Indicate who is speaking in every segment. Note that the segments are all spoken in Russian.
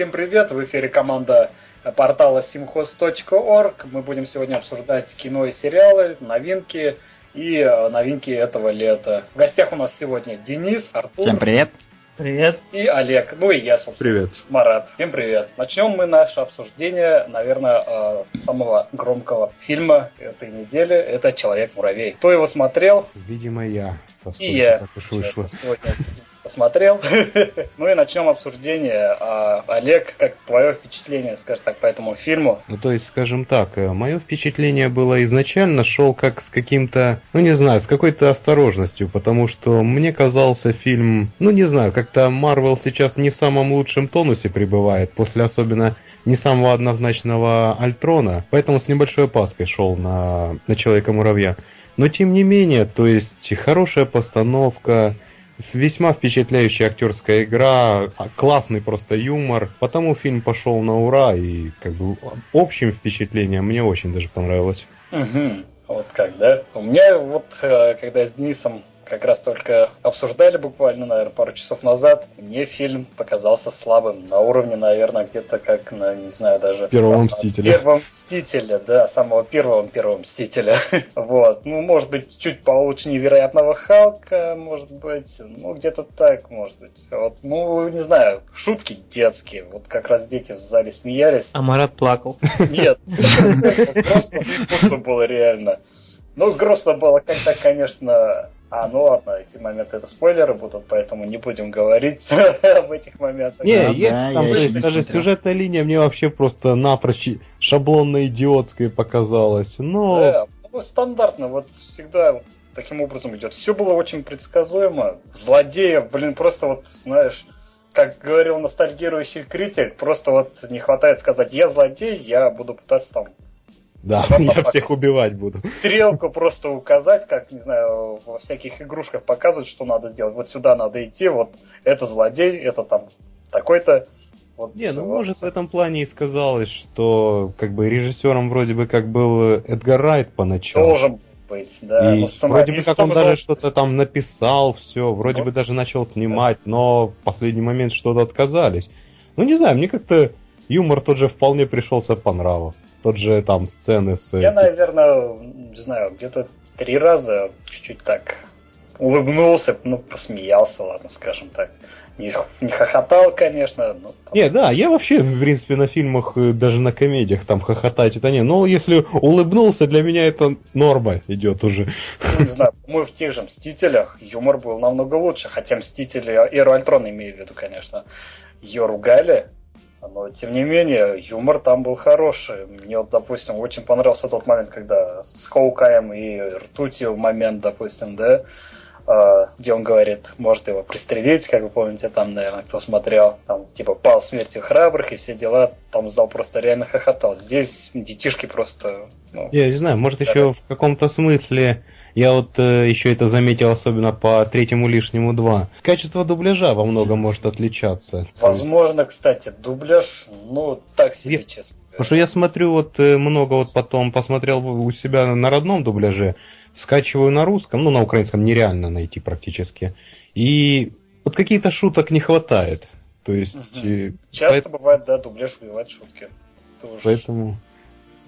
Speaker 1: Всем привет, в эфире команда портала simhost.org. Мы будем сегодня обсуждать кино и сериалы, новинки и э, новинки этого лета. В гостях у нас сегодня Денис, Артур.
Speaker 2: Всем привет.
Speaker 1: Привет. И Олег. Ну и я, собственно.
Speaker 3: Привет.
Speaker 1: Марат. Всем привет. Начнем мы наше обсуждение, наверное, э, самого громкого фильма этой недели. Это «Человек-муравей». Кто его смотрел?
Speaker 3: Видимо, я.
Speaker 1: И я. Так уж вышло. Сегодня посмотрел. ну и начнем обсуждение. А, Олег, как твое впечатление, скажем так, по этому фильму?
Speaker 3: Ну, то есть, скажем так, э, мое впечатление было изначально шел как с каким-то, ну не знаю, с какой-то осторожностью, потому что мне казался фильм, ну не знаю, как-то Марвел сейчас не в самом лучшем тонусе пребывает, после особенно не самого однозначного Альтрона, поэтому с небольшой опаской шел на, на Человека-муравья. Но тем не менее, то есть хорошая постановка, Весьма впечатляющая актерская игра, классный просто юмор. Потому фильм пошел на ура и как бы общим впечатлением мне очень даже понравилось.
Speaker 1: Угу. Вот как, да? У меня вот, э, когда я с Денисом как раз только обсуждали буквально, наверное, пару часов назад. Мне фильм показался слабым. На уровне, наверное, где-то как на, не знаю, даже...
Speaker 3: Первого Мстителя.
Speaker 1: Первого Мстителя, да, самого первого Первого Мстителя. вот. Ну, может быть, чуть получше невероятного Халка, может быть. Ну, где-то так, может быть. Вот, ну, не знаю, шутки детские. Вот как раз дети в зале смеялись.
Speaker 2: А Марат плакал.
Speaker 1: Нет. Просто было реально. Ну, грустно было как-то, конечно, а, ну ладно, эти моменты это спойлеры будут, поэтому не будем говорить об этих моментах.
Speaker 3: Не, да, есть да, там, то есть, даже сюжетная линия мне вообще просто напрочь шаблонно-идиотской показалась, но...
Speaker 1: Да, ну, стандартно, вот всегда таким образом идет. Все было очень предсказуемо. Злодеев, блин, просто вот, знаешь, как говорил ностальгирующий критик, просто вот не хватает сказать, я злодей, я буду пытаться там
Speaker 3: да, я всех убивать буду.
Speaker 1: Стрелку просто указать, как, не знаю, во всяких игрушках показывают, что надо сделать. Вот сюда надо идти, вот это злодей, это там такой-то.
Speaker 3: Вот не, ну может в этом плане и сказалось, что как бы режиссером вроде бы как был Эдгар Райт поначалу.
Speaker 1: Должен быть, да.
Speaker 3: И вроде бы как он даже что-то там написал, все, вроде бы даже начал снимать, но в последний момент что-то отказались. Ну не знаю, мне как-то юмор тот же вполне пришелся по нраву. Тот же там сцены с...
Speaker 1: Я, наверное, не знаю, где-то три раза чуть-чуть так улыбнулся, ну, посмеялся, ладно, скажем так. Не, не хохотал, конечно. Но
Speaker 3: там... Не, да, я вообще, в принципе, на фильмах, э, даже на комедиях там хохотать это не. Но если улыбнулся, для меня это норма идет уже.
Speaker 1: Ну, не знаю, мы в тех же Мстителях юмор был намного лучше. Хотя Мстители, Эру Альтрона имею в виду, конечно, ее ругали, но, тем не менее, юмор там был хороший. Мне, вот, допустим, очень понравился тот момент, когда с Хоукаем и Ртутью момент, допустим, да, а, где он говорит, может его пристрелить, как вы помните, там, наверное, кто смотрел, там, типа, пал смертью храбрых и все дела, там зал просто реально хохотал. Здесь детишки просто...
Speaker 3: Ну, Я не знаю, может, еще в каком-то смысле я вот э, еще это заметил, особенно по третьему лишнему 2. Качество дубляжа во многом может отличаться.
Speaker 1: Возможно, кстати, дубляж, ну, так себе, я... честно.
Speaker 3: Потому что я смотрю вот э, много вот потом посмотрел у себя на родном дубляже, скачиваю на русском, ну на украинском нереально найти практически. И вот какие-то шуток не хватает. То есть... Угу.
Speaker 1: Часто поэтому... бывает, да, дубляж убивает шутки.
Speaker 3: Тоже... Поэтому...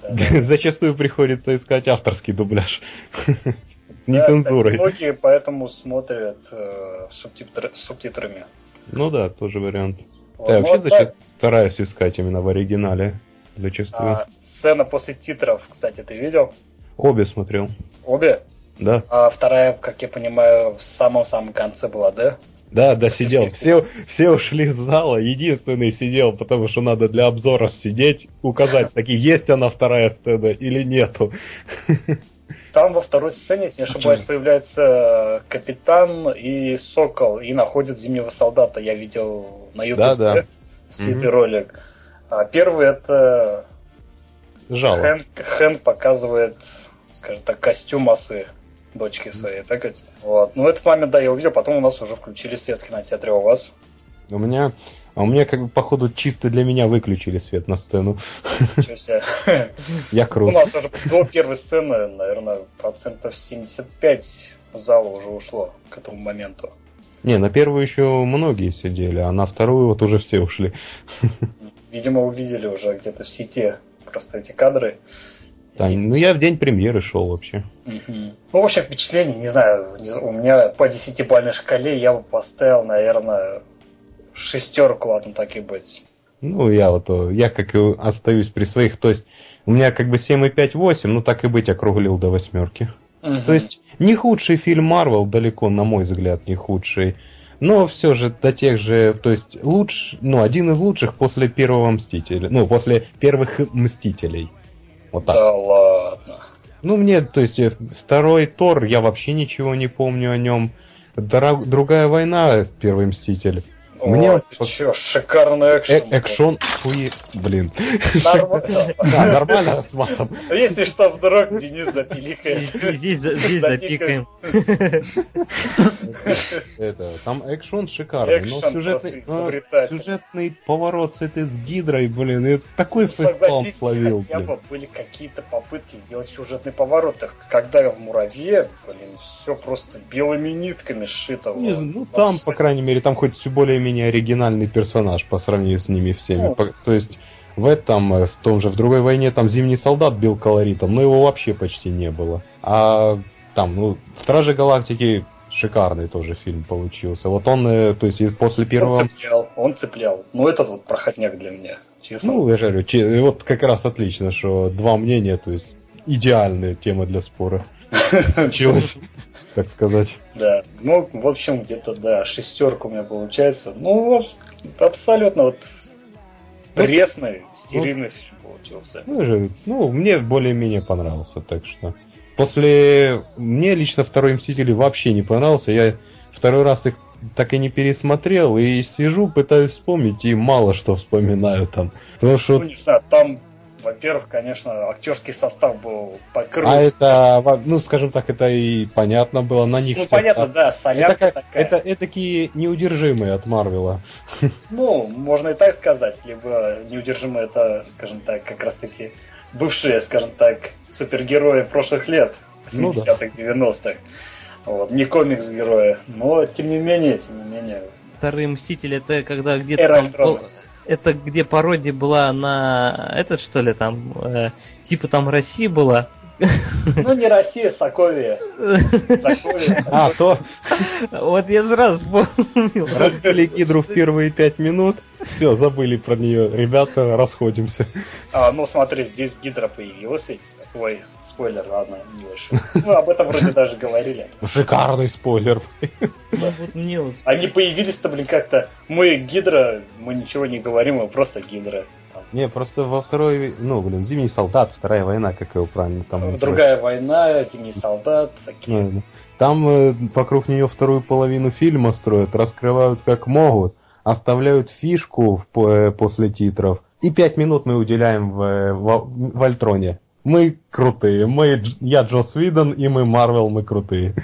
Speaker 3: Да, Зачастую приходится искать авторский дубляж. Нецензурой.
Speaker 1: Да, многие поэтому смотрят э, субтитры, с субтитрами.
Speaker 3: Ну да, тоже вариант. Вот, я вообще зачем так... стараюсь искать именно в оригинале. Зачастую. А,
Speaker 1: сцена после титров, кстати, ты видел?
Speaker 3: Обе смотрел.
Speaker 1: Обе?
Speaker 3: Да.
Speaker 1: А вторая, как я понимаю, в самом-самом конце была, да?
Speaker 3: Да, да, сидел. Все, все ушли из зала, единственный сидел, потому что надо для обзора сидеть, указать, такие, есть она вторая сцена или нету.
Speaker 1: Там во второй сцене, если не ошибаюсь, появляется капитан и сокол и находят зимнего солдата. Я видел на YouTube
Speaker 3: да, да.
Speaker 1: слитый ролик. А первый это
Speaker 3: Жало.
Speaker 1: Хэнк, Хэнк показывает, скажем так, костюм осы дочки своей, так ведь? Вот. Ну, этот момент, да, я увидел, потом у нас уже включили свет в кинотеатре у вас.
Speaker 3: У меня а у меня, как бы, походу, чисто для меня выключили свет на сцену. Я крут.
Speaker 1: У нас уже до первой сцены, наверное, процентов 75 зала уже ушло к этому моменту.
Speaker 3: Не, на первую еще многие сидели, а на вторую вот уже все ушли.
Speaker 1: видимо, увидели уже где-то в сети просто эти кадры.
Speaker 3: Да, ну я в день премьеры шел вообще.
Speaker 1: Угу. Ну, в общем, впечатление, не знаю, у меня по десятибальной шкале я бы поставил, наверное, шестерку, ладно, так и быть.
Speaker 3: Ну, я вот, я как и остаюсь при своих, то есть у меня как бы 7,5-8, ну так и быть, округлил до восьмерки. Угу. То есть не худший фильм Марвел, далеко, на мой взгляд, не худший. Но все же до тех же, то есть луч, ну, один из лучших после первого Мстителя, ну, после первых Мстителей.
Speaker 1: Вот так. Да ладно.
Speaker 3: Ну, мне, то есть, э, второй Тор, я вообще ничего не помню о нем. Дорог... Другая война, первый Мститель.
Speaker 1: Мне вот, чё, шикарный экшен.
Speaker 3: Э экшон, хуи, блин.
Speaker 1: Нормально.
Speaker 3: Да, нормально с матом.
Speaker 1: Если что, вдруг Денис запиликает.
Speaker 2: Здесь, здесь запикаем.
Speaker 3: Это, там экшон шикарный, но сюжетный, сюжетный поворот с этой с гидрой, блин, и такой ну, фейспалм словил.
Speaker 1: Хотя бы были какие-то попытки сделать сюжетный поворот, когда в муравье, блин, все просто белыми нитками сшито.
Speaker 3: Ну, там, по крайней мере, там хоть более-менее менее оригинальный персонаж по сравнению с ними всеми. Ну. То есть в этом, э, в том же, в другой войне там Зимний солдат бил колоритом, но его вообще почти не было. А там, ну, Стражи Галактики шикарный тоже фильм получился. Вот он, э, то есть после первого...
Speaker 1: Он цеплял, он цеплял. Ну, этот вот проходняк для меня.
Speaker 3: Честно. Ну, я же говорю, вот как раз отлично, что два мнения, то есть идеальная тема для спора. Получилось так сказать.
Speaker 1: Да, ну, в общем, где-то, да, шестерка у меня получается. Ну, абсолютно вот пресный, стерильный вот. фильм получился.
Speaker 3: Ну, же, ну, мне более-менее понравился, так что... После... Мне лично второй Мстители вообще не понравился. Я второй раз их так и не пересмотрел, и сижу, пытаюсь вспомнить, и мало что вспоминаю там.
Speaker 1: Потому что... Ну, не знаю, там во-первых, конечно, актерский состав был покрыт.
Speaker 3: А это, ну, скажем так, это и понятно было на них.
Speaker 1: Ну, понятно, да, солянка это, такая.
Speaker 3: Это, это такие неудержимые от Марвела.
Speaker 1: Ну, можно и так сказать, либо неудержимые это, скажем так, как раз таки бывшие, скажем так, супергерои прошлых лет, 80-х, ну, да. 90-х. Вот, не комикс-герои, но тем не менее, тем не менее.
Speaker 2: Вторые Мстители это когда где-то там, это где пародия была на этот что ли там э, типа там Россия была.
Speaker 1: Ну не Россия, Соковия. Соковия.
Speaker 3: А, то.
Speaker 2: Вот я сразу вспомнил.
Speaker 3: Разбили Гидру в первые пять минут. Все, забыли про нее. Ребята, расходимся.
Speaker 1: А, ну смотри, здесь Гидра появилась. Ой, спойлер, ладно, не очень. Ну, об этом вроде даже говорили.
Speaker 3: Шикарный спойлер.
Speaker 1: Они появились-то, блин, как-то. Мы Гидра, мы ничего не говорим, мы просто Гидра.
Speaker 3: Не, просто во второй, ну, блин, Зимний солдат, вторая война, как его правильно там
Speaker 1: Другая война, Зимний солдат, такие.
Speaker 3: Там э, вокруг нее вторую половину фильма строят, раскрывают как могут, оставляют фишку в, э, после титров, и пять минут мы уделяем в, э, в, в Альтроне мы крутые. Мы, я Джо Свиден, и мы Марвел, мы крутые.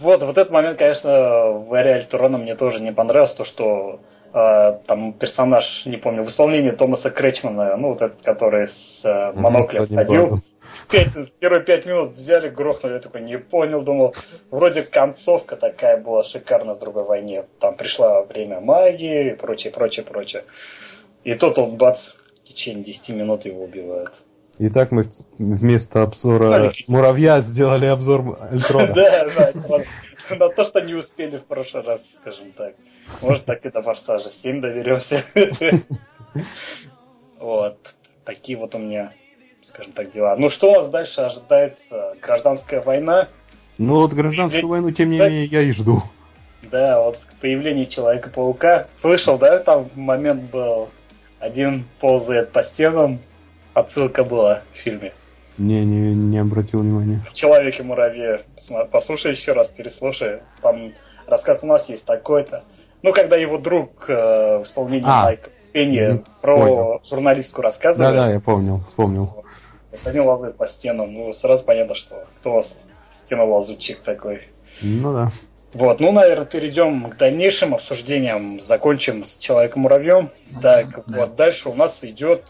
Speaker 1: Вот, вот этот момент, конечно, в Эре Альтурона мне тоже не понравилось, то, что э, там персонаж, не помню, в исполнении Томаса Кречмана, ну, вот этот, который с э, моноклем mm-hmm, ходил, пять, первые пять минут взяли, грохнули, я такой не понял, думал, вроде концовка такая была шикарная в другой войне. Там пришла время магии и прочее, прочее, прочее. И тут он, бац, в течение 10 минут его убивают.
Speaker 3: Итак, мы вместо обзора муравья сделали обзор Эльтрона.
Speaker 1: Да, да, на то, что не успели в прошлый раз, скажем так. Может, так и до Форсажа 7 доверемся. Вот. Такие вот у меня, скажем так, дела. Ну, что у нас дальше ожидается? Гражданская война?
Speaker 3: Ну, вот гражданскую войну, тем не менее, я и жду.
Speaker 1: Да, вот появление Человека-паука. Слышал, да, там момент был, один ползает по стенам, отсылка была в фильме.
Speaker 3: Не, не, не обратил внимания.
Speaker 1: В Человеке-муравье. Послушай еще раз, переслушай. Там рассказ у нас есть такой-то. Ну, когда его друг э, в исполнении а, Майка Пенни про понял. журналистку рассказывает.
Speaker 3: Да-да, я помнил, вспомнил.
Speaker 1: Вот они лазают по стенам. Ну, сразу понятно, что кто стенолазучик такой.
Speaker 3: Ну да.
Speaker 1: Вот, ну, наверное, перейдем к дальнейшим обсуждениям. Закончим с Человеком-муравьем. Так, да. вот дальше у нас идет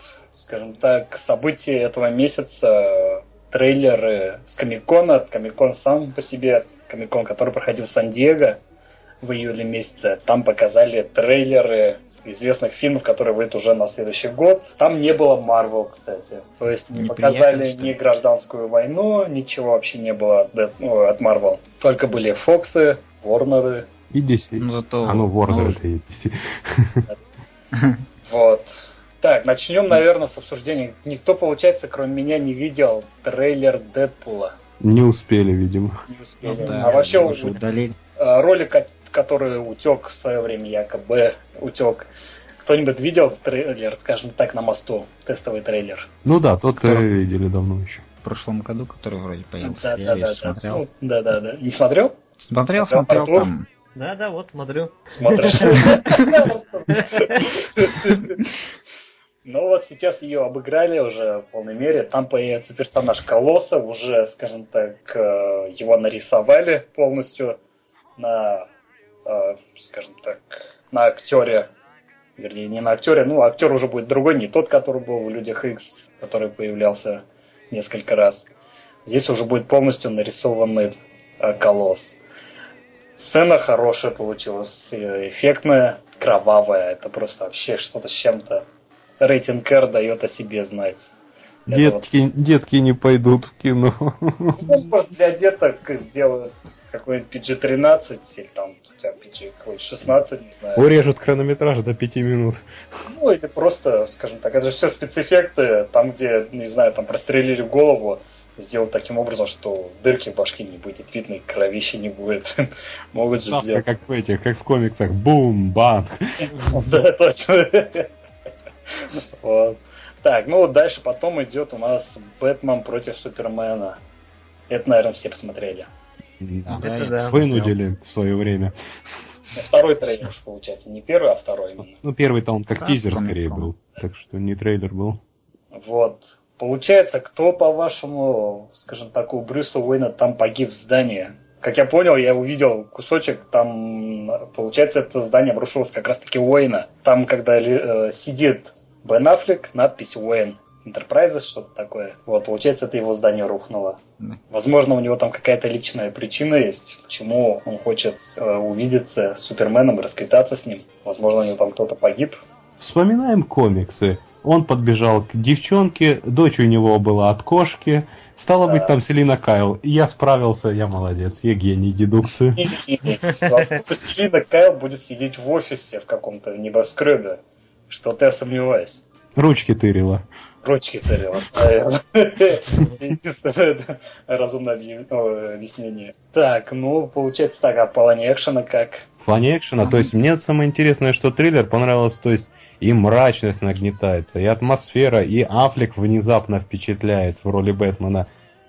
Speaker 1: скажем так, события этого месяца, трейлеры с Комикона, Комикон сам по себе, Комикон, который проходил в Сан-Диего в июле месяце, там показали трейлеры известных фильмов, которые выйдут уже на следующий год. Там не было Марвел, кстати. То есть не показали ни гражданскую войну, ничего вообще не было от, ну, от Marvel. Только были Фоксы, Ворнеры.
Speaker 3: И DC. Ну, зато... А ну, Ворнер ну... это и
Speaker 1: DC. Вот. Так, начнем, наверное, с обсуждения. Никто, получается, кроме меня, не видел трейлер Дэдпула.
Speaker 3: Не успели, видимо.
Speaker 1: Не успели. Ну, да, а вообще уже удалили. Э, ролик, который утек в свое время, якобы утек. Кто-нибудь видел трейлер, скажем так, на мосту? Тестовый трейлер.
Speaker 3: Ну да, тот который... видели давно еще.
Speaker 4: В прошлом году, который вроде появился.
Speaker 1: Да, я да, да, смотрел. Ну, да, да, да. Не смотрел?
Speaker 4: Смотрел, смотрел, смотрел там.
Speaker 2: Да, да, вот смотрю.
Speaker 1: Смотришь. Ну вот сейчас ее обыграли уже в полной мере. Там появится персонаж Колосса, уже, скажем так, э, его нарисовали полностью на, э, скажем так, на актере. Вернее, не на актере, ну, актер уже будет другой, не тот, который был в Людях X, который появлялся несколько раз. Здесь уже будет полностью нарисованный э, Колосс. Сцена хорошая получилась, эффектная, кровавая. Это просто вообще что-то с чем-то рейтинг R дает о себе знать.
Speaker 3: Детки, вот... детки не пойдут в кино.
Speaker 1: Ну, может, для деток сделают какой-нибудь PG-13 или там хотя PG какой 16, не знаю.
Speaker 3: Урежут хронометраж до 5 минут.
Speaker 1: Ну, или просто, скажем так, это же все спецэффекты, там, где, не знаю, там прострелили голову, сделать таким образом, что дырки в башке не будет видно, и кровища не будет. Могут же сделать.
Speaker 3: Как в этих, как в комиксах. Бум, бам.
Speaker 1: Да, точно. Вот. Так, ну вот дальше потом идет у нас Бэтмен против Супермена. Это, наверное, все посмотрели.
Speaker 3: Да, это да. Вынудили в свое время.
Speaker 1: Второй трейлер, получается, не первый, а второй именно.
Speaker 3: Ну, первый-то он как да, тизер скорее был, так что не трейлер был.
Speaker 1: Вот. Получается, кто, по-вашему, скажем так, у Брюса Уэйна там погиб в здании? Как я понял, я увидел кусочек, там, получается, это здание обрушилось как раз-таки Уэйна. Там, когда э, сидит Бен Аффлек, надпись Уэйн. Enterprises, что-то такое. Вот, получается, это его здание рухнуло. Возможно, у него там какая-то личная причина есть, почему он хочет э, увидеться с Суперменом расквитаться с ним. Возможно, у него там кто-то погиб.
Speaker 3: Вспоминаем комиксы. Он подбежал к девчонке, дочь у него была от кошки, Стало да. быть, там Селина Кайл. И я справился, я молодец, я гений дедукции.
Speaker 1: Селина Кайл будет сидеть в офисе в каком-то небоскребе. Что-то я сомневаюсь.
Speaker 3: Ручки тырила.
Speaker 1: Ручки тырила, наверное. Единственное разумное объяснение. Так, ну, получается так, а в плане экшена как?
Speaker 3: В плане экшена, то есть мне самое интересное, что триллер понравился, то есть и мрачность нагнетается, и атмосфера, и Аффлек внезапно впечатляет в роли Бэтмена.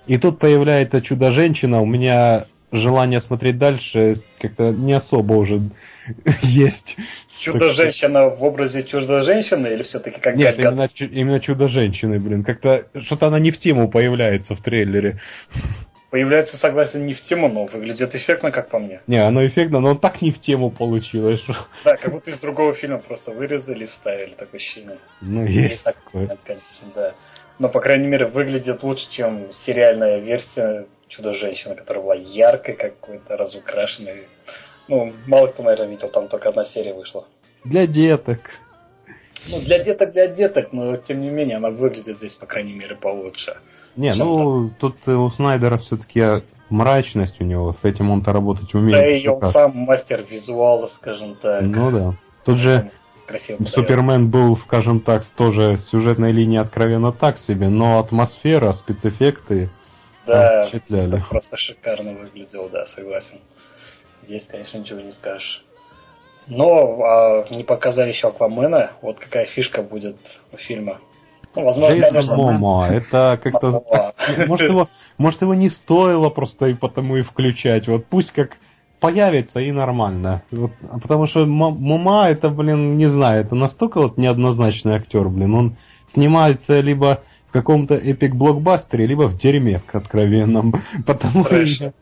Speaker 3: И тут появляется Чудо-женщина, у меня желание смотреть дальше как-то не особо уже есть.
Speaker 1: Чудо-женщина в образе чудо-женщины или все-таки как
Speaker 3: Нет, именно, именно чудо-женщины, блин. Как-то что-то она не в тему появляется в трейлере.
Speaker 1: Появляется, согласен, не в тему, но выглядит эффектно, как по мне.
Speaker 3: Не, оно эффектно, но так не в тему получилось.
Speaker 1: Да, как будто из другого фильма просто вырезали и вставили, такое ощущение.
Speaker 3: Ну, есть, такое.
Speaker 1: конечно, да. Но, по крайней мере, выглядит лучше, чем сериальная версия Чудо-женщины, которая была яркой, какой-то разукрашенной. Ну, мало кто, наверное, видел, там только одна серия вышла.
Speaker 3: Для деток.
Speaker 1: Ну, для деток, для деток, но тем не менее она выглядит здесь, по крайней мере, получше.
Speaker 3: Не, ну тут у Снайдера все-таки мрачность у него, с этим он-то работать умеет.
Speaker 1: Да, и он сам мастер визуала, скажем так.
Speaker 3: Ну да. Тут же Супермен был, скажем так, тоже сюжетной линии откровенно так себе, но атмосфера, спецэффекты
Speaker 1: да, впечатляли. Просто шикарно выглядел, да, согласен. Здесь, конечно, ничего не скажешь. Но а, не показали еще Аквамена. Вот какая фишка будет у фильма.
Speaker 3: Ну, возможно, Джейсон конечно, Момоа, это как-то... Может его, может его не стоило просто и потому и включать. Вот пусть как появится и нормально. Вот, а потому что Момоа это, блин, не знаю, это настолько вот неоднозначный актер, блин. Он снимается либо в каком-то эпик-блокбастере, либо в дерьме откровенном. Потому что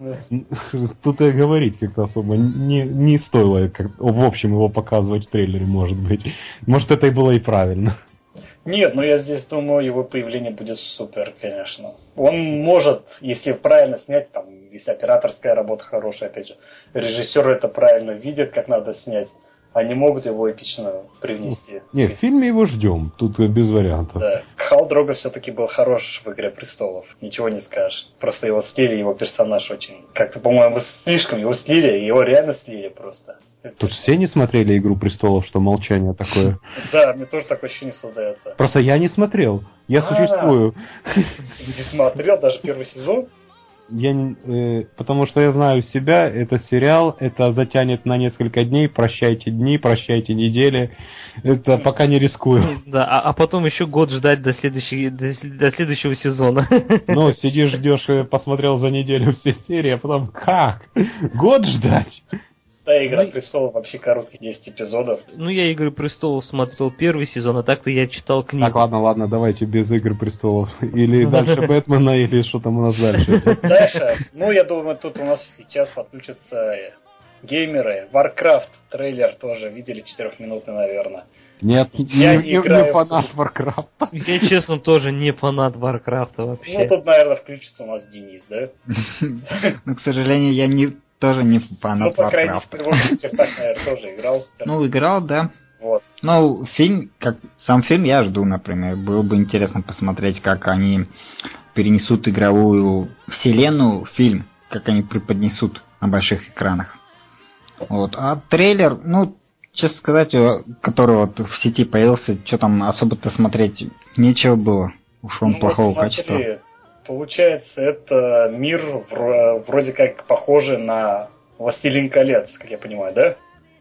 Speaker 3: тут и говорить как-то особо не, не стоило как, в общем его показывать в трейлере, может быть. Может это и было и правильно.
Speaker 1: Нет, но я здесь думаю, его появление будет супер, конечно. Он может, если правильно снять, там, если операторская работа хорошая, опять же, режиссер это правильно видит, как надо снять, Они могут его эпично привнести.
Speaker 3: Не, в фильме его ждем, тут без вариантов.
Speaker 1: Да. Хал Дрога все-таки был хорош в «Игре престолов», ничего не скажешь. Просто его слили, его персонаж очень... Как-то, по-моему, слишком его слили, его реально слили просто.
Speaker 3: Тут все не смотрели «Игру престолов», что молчание такое.
Speaker 1: Да, мне тоже такое ощущение создается.
Speaker 3: Просто я не смотрел, я существую.
Speaker 1: Не смотрел даже первый сезон?
Speaker 3: Я э, потому что я знаю себя, это сериал, это затянет на несколько дней, прощайте дни, прощайте недели, это пока не рискую.
Speaker 2: Да, а, а потом еще год ждать до, следующей, до, до следующего сезона.
Speaker 3: Ну, сидишь, ждешь, посмотрел за неделю все серии, а потом как? Год ждать?
Speaker 1: Да, Игра ну, престолов вообще коротких 10 эпизодов.
Speaker 2: Ну, я Игры престолов смотрел первый сезон, а так-то я читал книгу.
Speaker 3: Так, ладно, ладно, давайте без Игры престолов. Или дальше Бэтмена, или что там у нас дальше.
Speaker 1: Дальше, ну, я думаю, тут у нас сейчас подключатся геймеры. Warcraft трейлер тоже видели 4 минуты, наверное.
Speaker 3: Нет, я не, не, не фанат Warcraft.
Speaker 2: Я, честно, тоже не фанат Warcraft вообще.
Speaker 1: Ну, тут, наверное, включится у нас Денис, да?
Speaker 4: Ну, к сожалению, я не тоже не фанат
Speaker 1: Ну, наверное, тоже играл.
Speaker 4: Ну, играл, да.
Speaker 1: Вот.
Speaker 4: Ну, фильм, как сам фильм я жду, например. Было бы интересно посмотреть, как они перенесут игровую вселенную в фильм, как они преподнесут на больших экранах. Вот. А трейлер, ну, честно сказать, который вот в сети появился, что там особо-то смотреть нечего было. Уж он ну, плохого вот смотри, качества.
Speaker 1: Получается, это мир вроде как похожий на Властелин колец, как я понимаю, да?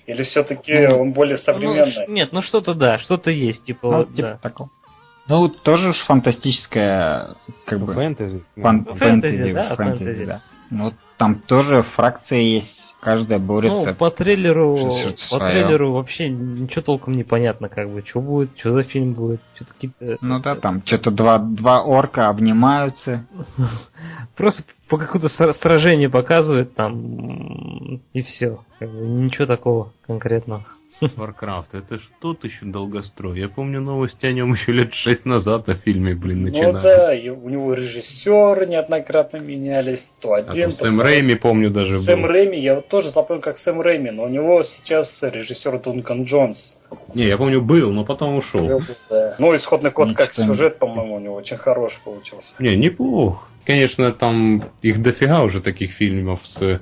Speaker 1: Или все-таки ну, он более современный?
Speaker 2: Ну, нет, ну что-то да, что-то есть, типа, ну, вот, типа да.
Speaker 4: такого. Ну, тоже уж фантастическая, как бы...
Speaker 3: Фэнтези.
Speaker 4: Фан- фэнтези, фэнтези, да, фэнтези, фэнтези, да. Ну, там тоже фракция есть каждая борется.
Speaker 2: Ну, по трейлеру, по трейлеру вообще ничего толком не понятно, как бы, что будет, что за фильм будет, что-то какие-то...
Speaker 4: Ну да, там что-то два, два орка обнимаются.
Speaker 2: Просто по какому-то сражению показывают там, и все. Ничего такого конкретного.
Speaker 3: Warcraft, это что то еще долгострой? Я помню новости о нем еще лет шесть назад о фильме, блин, начинались.
Speaker 1: Ну да, и у него режиссеры неоднократно менялись, то а один, а то
Speaker 3: Сэм Рэйми, помню, даже
Speaker 1: Сэм был. Рэйми, я вот тоже запомнил как Сэм Рэйми, но у него сейчас режиссер Дункан Джонс.
Speaker 3: Не, я помню, был, но потом ушел. Был,
Speaker 1: да. Ну, исходный код, как сюжет, по-моему, у него очень хороший получился.
Speaker 3: Не, неплохо. Конечно, там их дофига уже таких фильмов с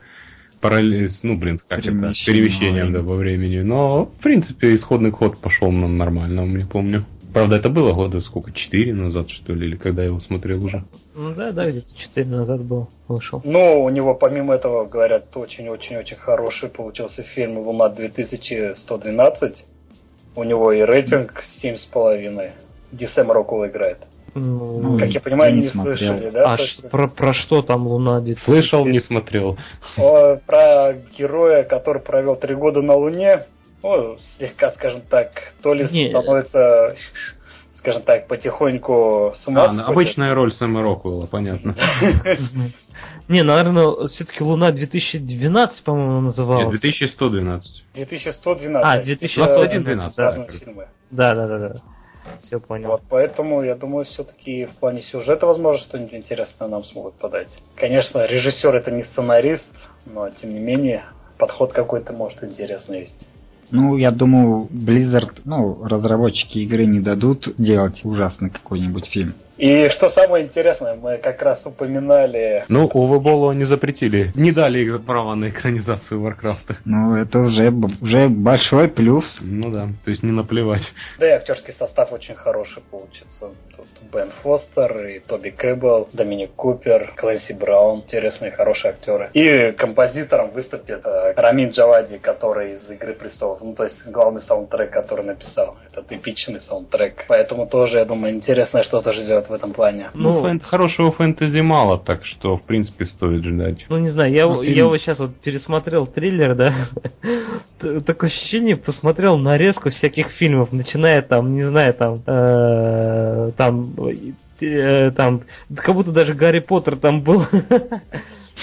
Speaker 3: параллель, ну, блин, как это, перемещением, да, во времени. Но, в принципе, исходный код пошел нам нормально, мне помню. Правда, это было года сколько, четыре назад, что ли, или когда я его смотрел уже?
Speaker 2: Ну да, да, где-то четыре назад был, вышел.
Speaker 1: Ну, у него, помимо этого, говорят, очень-очень-очень хороший получился фильм «Луна 2112». У него и рейтинг семь с половиной. где Сэм Роквелл играет. Ну, как я понимаю, не, не слышали, да?
Speaker 2: А есть... про, про что там Луна?
Speaker 3: Слышал, не смотрел.
Speaker 1: О, про героя, который провел три года на Луне, ну, слегка, скажем так, то ли не. становится скажем так, потихоньку с ума
Speaker 3: а, Обычная роль Сэма Роквелла, понятно.
Speaker 2: Не, наверное, все-таки Луна 2012, по-моему, называлась.
Speaker 3: 2112.
Speaker 1: 2112.
Speaker 2: А, 2112. Да, да, да, да. Все понял.
Speaker 1: Вот, поэтому я думаю, все-таки в плане сюжета, возможно, что-нибудь интересное нам смогут подать. Конечно, режиссер это не сценарист, но тем не менее подход какой-то может интересный есть.
Speaker 4: Ну, я думаю, Blizzard, ну, разработчики игры не дадут делать ужасный какой-нибудь фильм.
Speaker 1: И что самое интересное, мы как раз упоминали...
Speaker 3: Ну, Уве Боллу не запретили. Не дали права на экранизацию Варкрафта.
Speaker 4: Ну, это уже, уже большой плюс.
Speaker 3: Ну да, то есть не наплевать.
Speaker 1: Да и актерский состав очень хороший получится. Тут Бен Фостер, и Тоби Кэббелл, Доминик Купер, Клэнси Браун. Интересные, хорошие актеры. И композитором выступит э, Рамин Джавади, который из «Игры престолов». Ну, то есть главный саундтрек, который написал. Этот эпичный саундтрек. Поэтому тоже, я думаю, интересное что-то ждет в этом плане.
Speaker 3: Ну, ну фэн- хорошего фэнтези мало, так что, в принципе, стоит ждать.
Speaker 2: Ну, не знаю, я, ну, я вот сейчас вот пересмотрел триллер, да, такое ощущение, посмотрел нарезку всяких фильмов, начиная там, не знаю, там, э, там, э, там, как будто даже Гарри Поттер там был.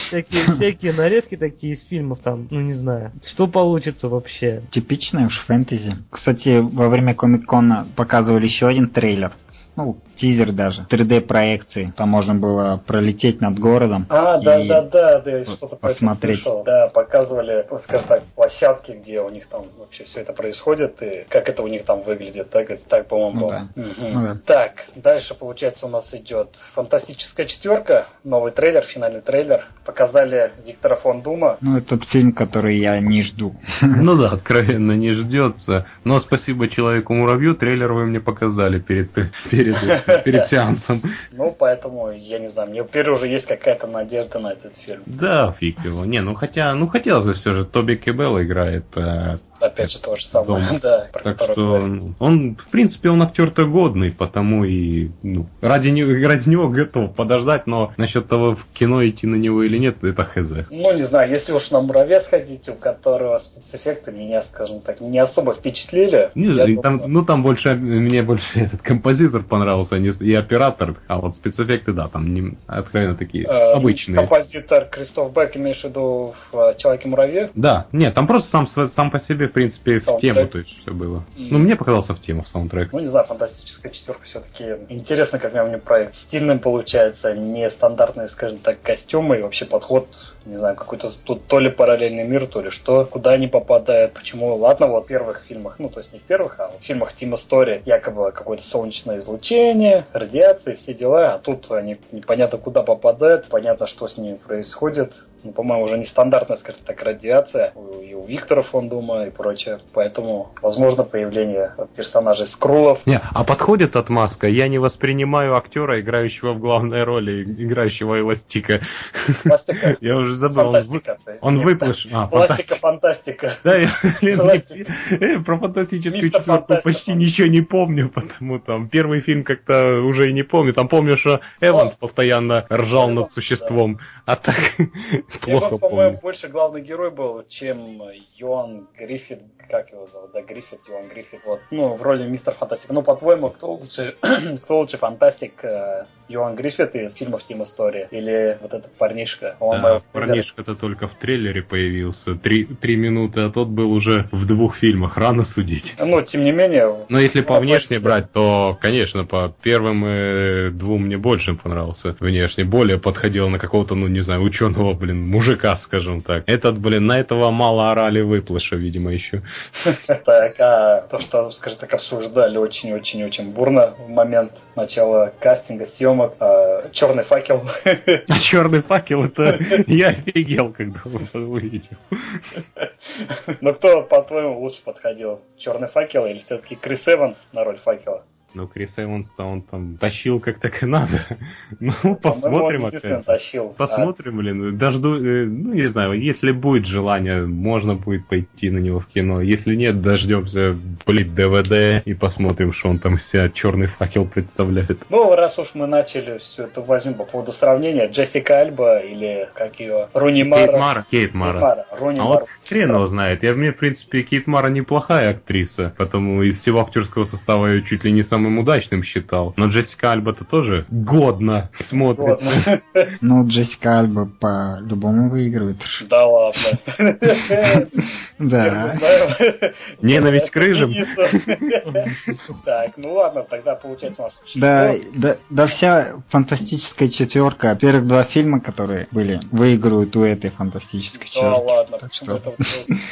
Speaker 2: Всякие, всякие нарезки такие из фильмов там, ну не знаю. Что получится вообще?
Speaker 4: Типичная уж фэнтези. Кстати, во время Комик-Кона показывали еще один трейлер ну, тизер даже, 3D-проекции. Там можно было пролететь над городом.
Speaker 1: А,
Speaker 4: и
Speaker 1: да, да, да, да, что-то
Speaker 4: посмотреть.
Speaker 1: слышал. Да, показывали, скажем так, площадки, где у них там вообще все это происходит, и как это у них там выглядит, так, так по-моему,
Speaker 4: Ну
Speaker 1: было.
Speaker 4: да.
Speaker 1: Мгм.
Speaker 4: Ну да.
Speaker 1: Так, дальше, получается, у нас идет Фантастическая четверка, новый трейлер, финальный трейлер. Показали Виктора фон Дума.
Speaker 4: Ну, этот фильм, который я не жду.
Speaker 3: Ну да, откровенно не ждется. Но спасибо Человеку-муравью, трейлер вы мне показали перед, перед, перед сеансом.
Speaker 1: Ну, поэтому, я не знаю, мне теперь уже есть какая-то надежда на этот фильм.
Speaker 3: Да, фиг его. Не, ну хотя, ну хотелось бы все же, Тоби Кебелла играет. э,
Speaker 1: Опять же, то же самое,
Speaker 3: Дома.
Speaker 1: да, про
Speaker 3: Так что ну, он, в принципе, он актер-то годный, потому и ну, ради, него, ради него готов подождать, но насчет того, в кино идти на него или нет, это хз.
Speaker 1: Ну, не знаю, если уж на муравья сходить, у которого спецэффекты меня, скажем так, не особо впечатлили.
Speaker 3: Не,
Speaker 1: я
Speaker 3: там,
Speaker 1: думаю,
Speaker 3: ну там больше, мне больше этот композитор понравился, а не, и оператор, а вот спецэффекты, да, там не, откровенно такие
Speaker 1: э,
Speaker 3: обычные.
Speaker 1: Композитор Кристоф Бек, имеешь в виду в э, Человеке-муравье?
Speaker 3: Да, нет, там просто сам, сам по себе, принципе, в
Speaker 1: Саундтрек.
Speaker 3: тему, то есть все было.
Speaker 1: И-
Speaker 3: Ну, мне показался в тему саундтрек.
Speaker 1: Ну, не знаю, фантастическая четверка все-таки интересно, как мне проект. Стильным получается, нестандартные, скажем так, костюмы и вообще подход, не знаю, какой-то тут то ли параллельный мир, то ли что, куда они попадают, почему. Ладно, вот в первых фильмах, ну, то есть не в первых, а в фильмах Тима Стори якобы какое-то солнечное излучение, радиация, все дела, а тут они непонятно куда попадают, понятно, что с ними происходит. Ну, по-моему, уже нестандартная, скажем так, радиация и у Виктора фон Дума и прочее. Поэтому, возможно, появление персонажей Скрулов.
Speaker 3: Не, а подходит отмазка. Я не воспринимаю актера, играющего в главной роли, играющего Эластика.
Speaker 1: Пластика.
Speaker 3: Я уже забыл. Он, вы-
Speaker 1: Фантастика. то есть.
Speaker 3: он выплыш... А,
Speaker 1: Пластика, фантастика.
Speaker 3: Да, я э, про фантастическую четверку почти ничего не помню, потому там первый фильм как-то уже и не помню. Там помню, что Эванс постоянно ржал над существом, а так плохо
Speaker 1: по-моему, больше главный герой был, чем Йоан Гриффит, как его зовут, да, Гриффит, Йоан Гриффит, вот, ну, в роли мистер Фантастика. Ну, по-твоему, кто лучше, кто лучше Фантастик, э, Йоан Гриффит из фильмов Тим История или вот этот парнишка? Он
Speaker 3: Да, парнишка-то только в трейлере появился. Три, три минуты, а тот был уже в двух фильмах. Рано судить.
Speaker 1: Ну, тем не менее,
Speaker 3: Но если по
Speaker 1: Ну,
Speaker 3: внешне
Speaker 1: почти.
Speaker 3: брать, то, конечно, по первым э, двум мне больше понравился внешне. Более подходил на какого-то, ну, не знаю, ученого, блин, мужика, скажем так. Этот, блин, на этого мало орали выплыша, видимо, еще.
Speaker 1: Так, а то, что, скажем так, обсуждали очень-очень-очень бурно в момент начала кастинга, съемок, черный факел.
Speaker 3: А черный факел, это я офигел, когда увидел.
Speaker 1: Но кто, по-твоему, лучше подходил? Черный факел или все-таки Крис Эванс на роль факела?
Speaker 3: Но Крис Эванс-то он там тащил как так и надо. Ну,
Speaker 1: По-моему,
Speaker 3: посмотрим опять.
Speaker 1: тащил.
Speaker 3: Посмотрим, блин. Дожду, э, ну не знаю, если будет желание, можно будет пойти на него в кино. Если нет, дождемся, блин, ДВД и посмотрим, что он там себя черный факел представляет.
Speaker 1: А, ну, раз уж мы начали все это возьмем по поводу сравнения, Джессика Альба или как ее, Руни Мара.
Speaker 3: Кейт Мара. Кейт Мара.
Speaker 1: Мара. Руни
Speaker 3: А
Speaker 1: Мара.
Speaker 3: вот хрен его знает. Я, мне, в принципе, Кейт Мара неплохая актриса, потому из всего актерского состава ее чуть ли не самым удачным считал. Но Джессика Альба-то тоже годно смотрится.
Speaker 1: Ладно.
Speaker 4: Ну, Джессика Альба по-любому выигрывает.
Speaker 1: Да ладно.
Speaker 4: Да.
Speaker 3: Ненависть к рыжим.
Speaker 1: Так, ну ладно, тогда получается у нас
Speaker 4: Да,
Speaker 1: что?
Speaker 4: да, да вся фантастическая четверка, первых два фильма, которые были, выигрывают у этой фантастической
Speaker 1: Да
Speaker 4: четверки.
Speaker 1: ладно, почему
Speaker 4: что-
Speaker 1: это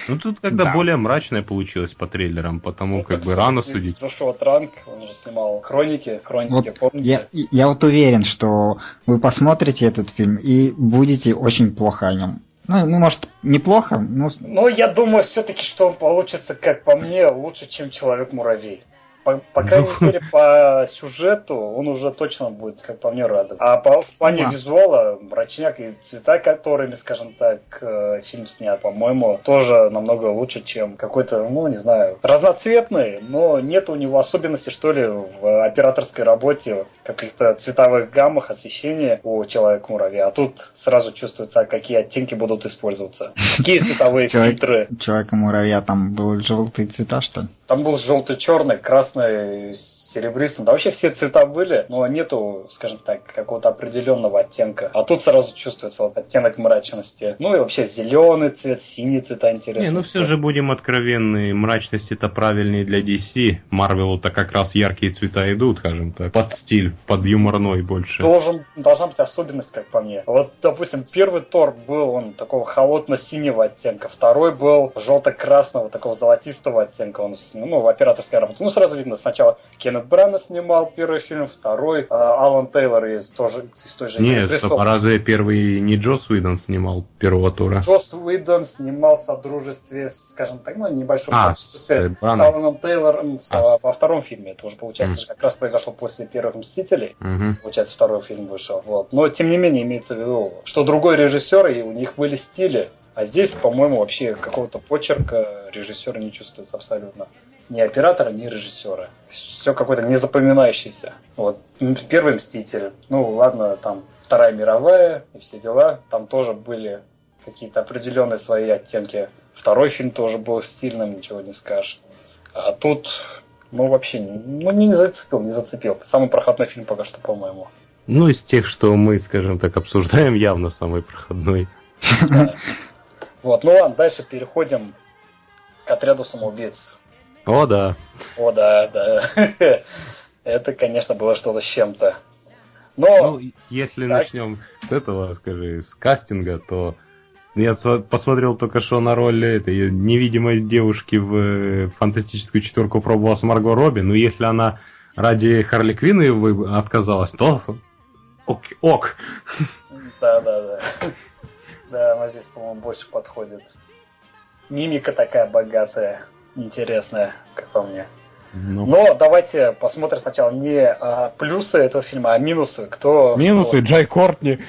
Speaker 3: Ну тут когда
Speaker 4: Да.
Speaker 3: более мрачное получилось по трейлерам, потому
Speaker 1: Ну,
Speaker 3: как бы рано судить.
Speaker 1: Джошуа Транк, он же снимал Хроники, Хроники,
Speaker 4: Вот
Speaker 1: помните?
Speaker 4: я, я вот уверен, что вы посмотрите этот фильм и будете очень плохо о нем. Ну, ну, может, неплохо, но
Speaker 1: Ну, я думаю, все-таки, что он получится, как по мне, лучше, чем Человек-муравей. По, по крайней
Speaker 3: Ну.
Speaker 1: мере, по сюжету он уже точно будет, как по мне, радовать. А по в плане визуала, мрачняк и цвета, которыми, скажем так, э, фильм снят, по-моему, тоже намного лучше, чем какой-то, ну, не знаю, разноцветный, но нет у него особенностей, что ли, в операторской работе, каких-то цветовых гаммах освещения у Человека-муравья. А тут сразу чувствуется, какие оттенки будут использоваться. Какие цветовые фильтры.
Speaker 4: Человека-муравья там были желтые цвета, что ли?
Speaker 1: Там был желтый-черный, красный, 诶、серебристым. Да вообще все цвета были, но нету, скажем так, какого-то определенного оттенка. А тут сразу чувствуется вот оттенок мрачности. Ну и вообще зеленый цвет, синий цвета интересный.
Speaker 3: Не, ну все же будем откровенны, мрачность это правильнее для DC. Марвелу-то как раз яркие цвета идут, скажем так, под стиль, под юморной больше.
Speaker 1: Должен, должна быть особенность, как по мне. Вот, допустим, первый Тор был он такого холодно-синего оттенка, второй был желто-красного, такого золотистого оттенка. Он, ну, в операторской работе. Ну, сразу видно, сначала Кеннет Брана снимал первый фильм, второй а, Алан Тейлор из, тоже, из той же
Speaker 3: Нет, Сапаразе первый не Джос Уидон снимал первого Тора.
Speaker 1: Джос Уидон снимал в Содружестве, скажем так, ну, небольшом а, с, с Аланом Тейлором а. во втором фильме. Это уже, получается, mm. как раз произошло после первых Мстителей. Mm-hmm. Получается, второй фильм вышел. Вот. Но, тем не менее, имеется в виду, что другой режиссер, и у них были стили. А здесь, по-моему, вообще какого-то почерка режиссера не чувствуется абсолютно ни оператора, ни режиссера. Все какое-то незапоминающееся. Вот. Первый Мститель. Ну, ладно, там Вторая мировая и все дела. Там тоже были какие-то определенные свои оттенки. Второй фильм тоже был стильным, ничего не скажешь. А тут, ну, вообще, ну, не зацепил, не зацепил. Самый проходной фильм пока что, по-моему.
Speaker 3: Ну, из тех, что мы, скажем так, обсуждаем, явно самый проходной.
Speaker 1: Вот, ну ладно, дальше переходим к отряду самоубийц.
Speaker 3: О, да.
Speaker 1: О, да, да. Это, конечно, было что-то с чем-то.
Speaker 3: Но... Ну, если так. начнем с этого, скажи, с кастинга, то я посмотрел только что на роль этой невидимой девушки в э, фантастическую четверку пробовала с Марго Робби, но если она ради Харли Квинна отказалась, то ок. ок.
Speaker 1: Да, да, да. Да, она здесь, по-моему, больше подходит. Мимика такая богатая интересная, как по мне. Ну. Но давайте посмотрим сначала не а, плюсы этого фильма, а минусы. Кто
Speaker 3: минусы что... Джай Кортни.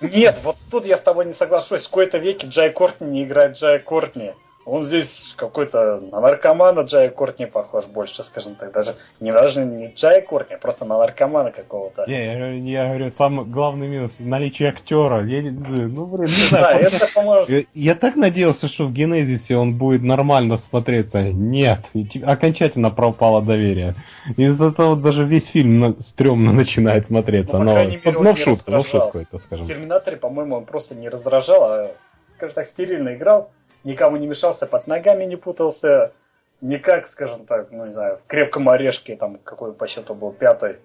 Speaker 1: Нет, вот тут я с тобой не соглашусь. В какой-то веке Джай Кортни не играет Джай Кортни. Он здесь какой-то на наркомана Джая Кортни похож больше, скажем так. Даже не даже не Джая Кортни, а просто на наркомана какого-то.
Speaker 3: Не, я, я говорю, самый главный минус наличие актера. Я, ну, блин, не знаю.
Speaker 1: Да, это, по
Speaker 3: я, я так надеялся, что в Генезисе он будет нормально смотреться. Нет, окончательно пропало доверие. Из-за того даже весь фильм на, стрёмно начинает смотреться. Ну, но, мере, но в шутку, ну в шутку это скажем.
Speaker 1: В Терминаторе, по-моему, он просто не раздражал, а, скажем так, стерильно играл никому не мешался, под ногами не путался, никак, скажем так, ну не знаю, в крепком орешке, там, какой по счету был пятый.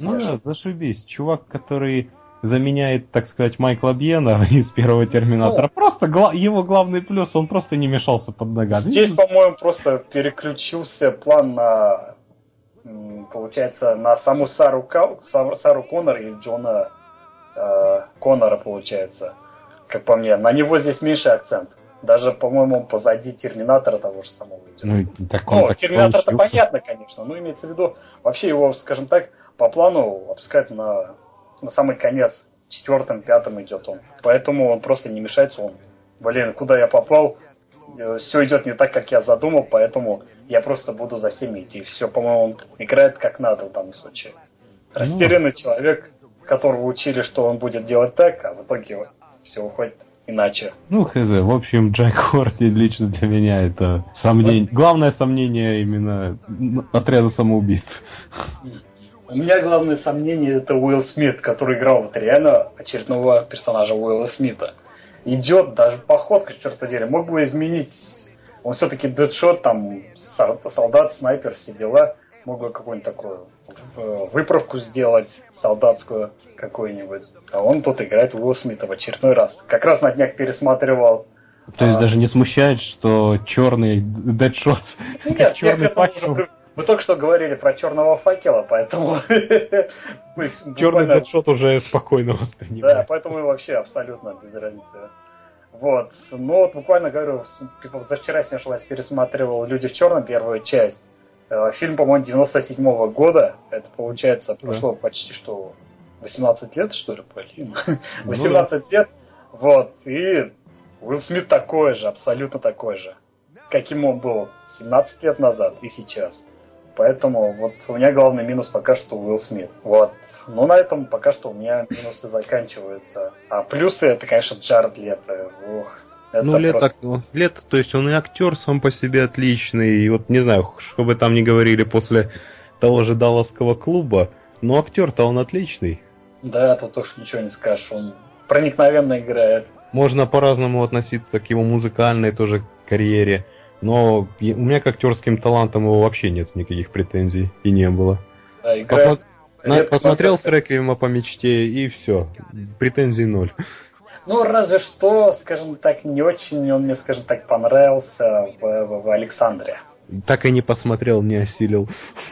Speaker 3: Ну да, зашибись. Чувак, который заменяет, так сказать, Майкла Бьена из первого Терминатора. Ну, просто гла- его главный плюс, он просто не мешался под ногами.
Speaker 1: Здесь, по-моему, просто переключился план на, получается, на саму Сару, Ка- Сару Коннор и Джона э, Коннора, получается. Как по мне, на него здесь меньше акцент. Даже, по-моему, позади Терминатора того же самого идет. Ну, так он ну так Терминатор-то понятно, конечно, но имеется в виду, вообще его, скажем так, по плану опускать на, на самый конец. Четвертым, пятым идет он. Поэтому он просто не мешается, он, блин, куда я попал, э, все идет не так, как я задумал, поэтому я просто буду за всеми идти. Все, по-моему, он играет как надо в данном случае. Ну. Растерянный ну. человек, которого учили, что он будет делать так, а в итоге все уходит иначе.
Speaker 3: Ну, хз, в общем, Джек Хорти лично для меня это сомнение. Главное сомнение именно отряда самоубийств.
Speaker 1: У меня главное сомнение это Уилл Смит, который играл вот реально очередного персонажа Уилла Смита. Идет даже походка, черт подери, мог бы изменить. Он все-таки дедшот, там, солдат, снайпер, все дела мог бы какую-нибудь такую э, выправку сделать солдатскую какую-нибудь. А он тут играет Уилл Смита в очередной раз. Как раз на днях пересматривал
Speaker 3: то есть а... даже не смущает, что черный дедшот,
Speaker 1: Нет, черный факел. Мы только что говорили про черного факела, поэтому...
Speaker 3: Черный дедшот уже спокойно
Speaker 1: воспринимает. Да, поэтому вообще абсолютно без разницы. Вот. Ну вот буквально говорю, типа, за вчера снялась, пересматривал «Люди в черном» первую часть. Э, фильм, по-моему, 97 -го года. Это, получается, прошло да. почти что 18 лет, что ли, блин. 18 ну, да. лет. Вот. И Уилл Смит такой же, абсолютно такой же. Каким он был 17 лет назад и сейчас. Поэтому вот у меня главный минус пока что Уилл Смит. Вот. Но на этом пока что у меня минусы заканчиваются. А плюсы это, конечно, Джаред Лето. Ох,
Speaker 3: это ну, Лето, просто... Лето, то есть он и актер сам по себе отличный, и вот не знаю, что бы там ни говорили после того же Далласского клуба, но актер-то он отличный.
Speaker 1: Да, тут уж ничего не скажешь, он проникновенно играет.
Speaker 3: Можно по-разному относиться к его музыкальной тоже карьере, но у меня к актерским талантам его вообще нет никаких претензий и не было.
Speaker 1: Да, играет...
Speaker 3: Посмо... Посмотрел с Реквиема по мечте и все, претензий ноль.
Speaker 1: Ну, разве что, скажем так, не очень он мне, скажем так, понравился в, в, в Александре.
Speaker 3: Так и не посмотрел, не осилил.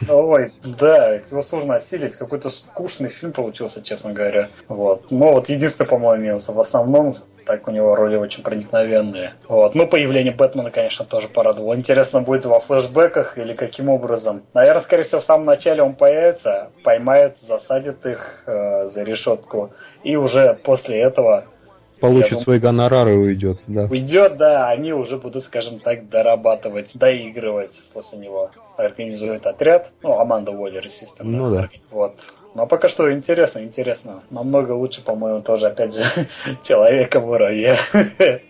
Speaker 1: Ой, да, его сложно осилить. Какой-то скучный фильм получился, честно говоря. Вот. Но вот единственное, по-моему, минус. В основном так у него роли очень проникновенные. Вот. Ну, появление Бэтмена, конечно, тоже порадовало. Интересно, будет во флешбеках или каким образом. Наверное, скорее всего, в самом начале он появится, поймает, засадит их э, за решетку. И уже после этого
Speaker 3: получит думаю, свой гонорар и уйдет, да.
Speaker 1: Уйдет, да, они уже будут, скажем так, дорабатывать, доигрывать после него. Организует отряд, ну, Аманда Уоллер, естественно.
Speaker 3: Ну да.
Speaker 1: Вот. Но пока что интересно, интересно. Намного лучше, по-моему, тоже, опять же, человека в муравье.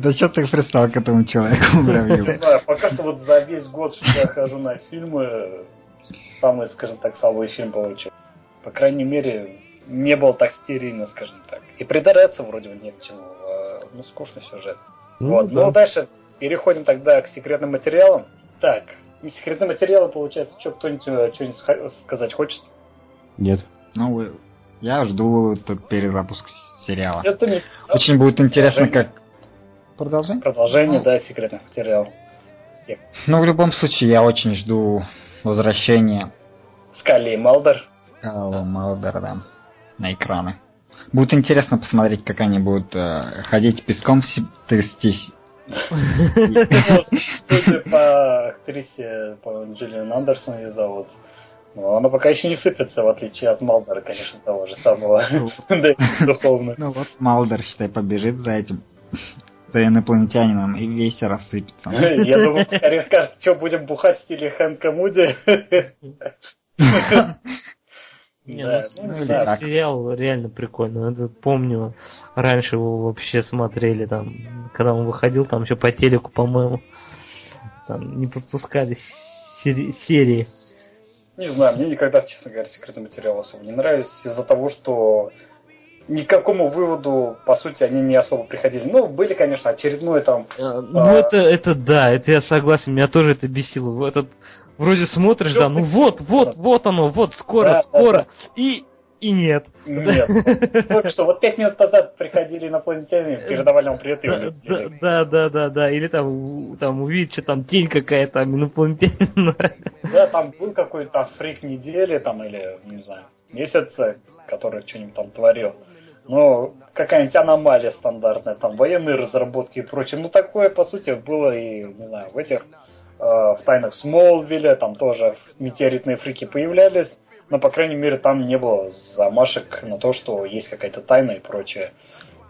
Speaker 4: Да что ты пристал к этому человеку?
Speaker 1: Не знаю, пока что вот за весь год, что я хожу на фильмы, самый, скажем так, слабый фильм получил. По крайней мере, не был так стерильно, скажем так. И придраться вроде бы нет к чему. А, ну, скучный сюжет. Ну, вот. Да. Ну, дальше переходим тогда к секретным материалам. Так, не секретные материалы, получается, что кто-нибудь э, что-нибудь сказать хочет?
Speaker 3: Нет.
Speaker 4: Ну, я жду этот перезапуск сериала.
Speaker 1: Это не...
Speaker 4: Очень будет интересно, как... Продолжение?
Speaker 1: Продолжение, ну, да, секретных материалов.
Speaker 4: Ну, в любом случае, я очень жду возвращения...
Speaker 1: Скали и Малдер.
Speaker 4: Скала Малдер, да на экраны. Будет интересно посмотреть, как они будут э, ходить песком трястись.
Speaker 1: Судя по актрисе, по Джиллиан Андерсон ее зовут, но она пока еще не сыпется, в отличие от Малдера, конечно, того же самого.
Speaker 4: Духовно. Ну вот Малдер, считай, побежит за этим за инопланетянином и весь рассыпется.
Speaker 1: Я думаю, скорее скажет, что будем бухать в стиле Хэнка Муди.
Speaker 2: Не, да, ну, ну, да. сериал реально прикольный. Это помню, раньше его вообще смотрели там, когда он выходил, там еще по телеку, по-моему, там не пропускали сери- серии.
Speaker 1: Не знаю, мне никогда, честно говоря, секретный материал особо не нравится из-за того, что никакому выводу, по сути, они не особо приходили. Ну, были, конечно, очередной там...
Speaker 2: А, ну, а... это, это да, это я согласен, меня тоже это бесило. Этот Вроде смотришь, Все да, ну вот, вот, вот оно, вот, скоро, да, скоро. Да, да. И и нет.
Speaker 1: Нет. Только что, вот пять минут назад приходили инопланетяне, передавали вам привет
Speaker 2: и Да, да, да, да. Или там, там увидеть, что там тень какая-то инопланетянина.
Speaker 1: Да, там был какой-то фрик недели, там, или, не знаю, месяца, который что-нибудь там творил. Ну, какая-нибудь аномалия стандартная, там, военные разработки и прочее. Ну, такое, по сути, было и, не знаю, в этих в тайнах Смолвилля, там тоже метеоритные фрики появлялись, но, по крайней мере, там не было замашек на то, что есть какая-то тайна и прочее.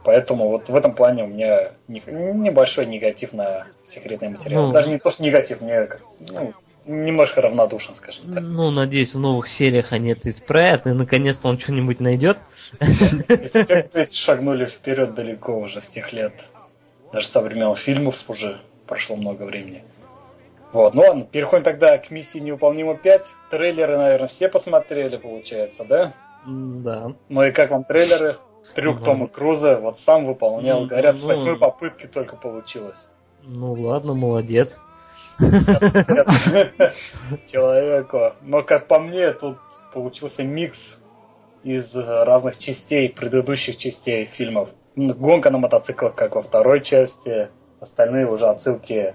Speaker 1: Поэтому вот в этом плане у меня небольшой негатив на секретный материал. Ну, Даже не то, что негатив, мне ну, немножко равнодушен, скажем так.
Speaker 2: Ну, надеюсь, в новых сериях они это исправят, и наконец-то он что-нибудь найдет.
Speaker 1: Шагнули вперед далеко уже с тех лет. Даже со времен фильмов уже прошло много времени. Вот, ну ладно, переходим тогда к миссии Невыполнимо 5. Трейлеры, наверное, все посмотрели, получается, да?
Speaker 2: Да.
Speaker 1: Ну и как вам трейлеры? Трюк ну, Тома Круза, вот сам выполнял, ну, говорят, с ну, восьмой попытки только получилось.
Speaker 2: Ну ладно, молодец.
Speaker 1: Человеку. Но как по мне, тут получился микс из разных частей, предыдущих частей фильмов. Гонка на мотоциклах, как во второй части, остальные уже отсылки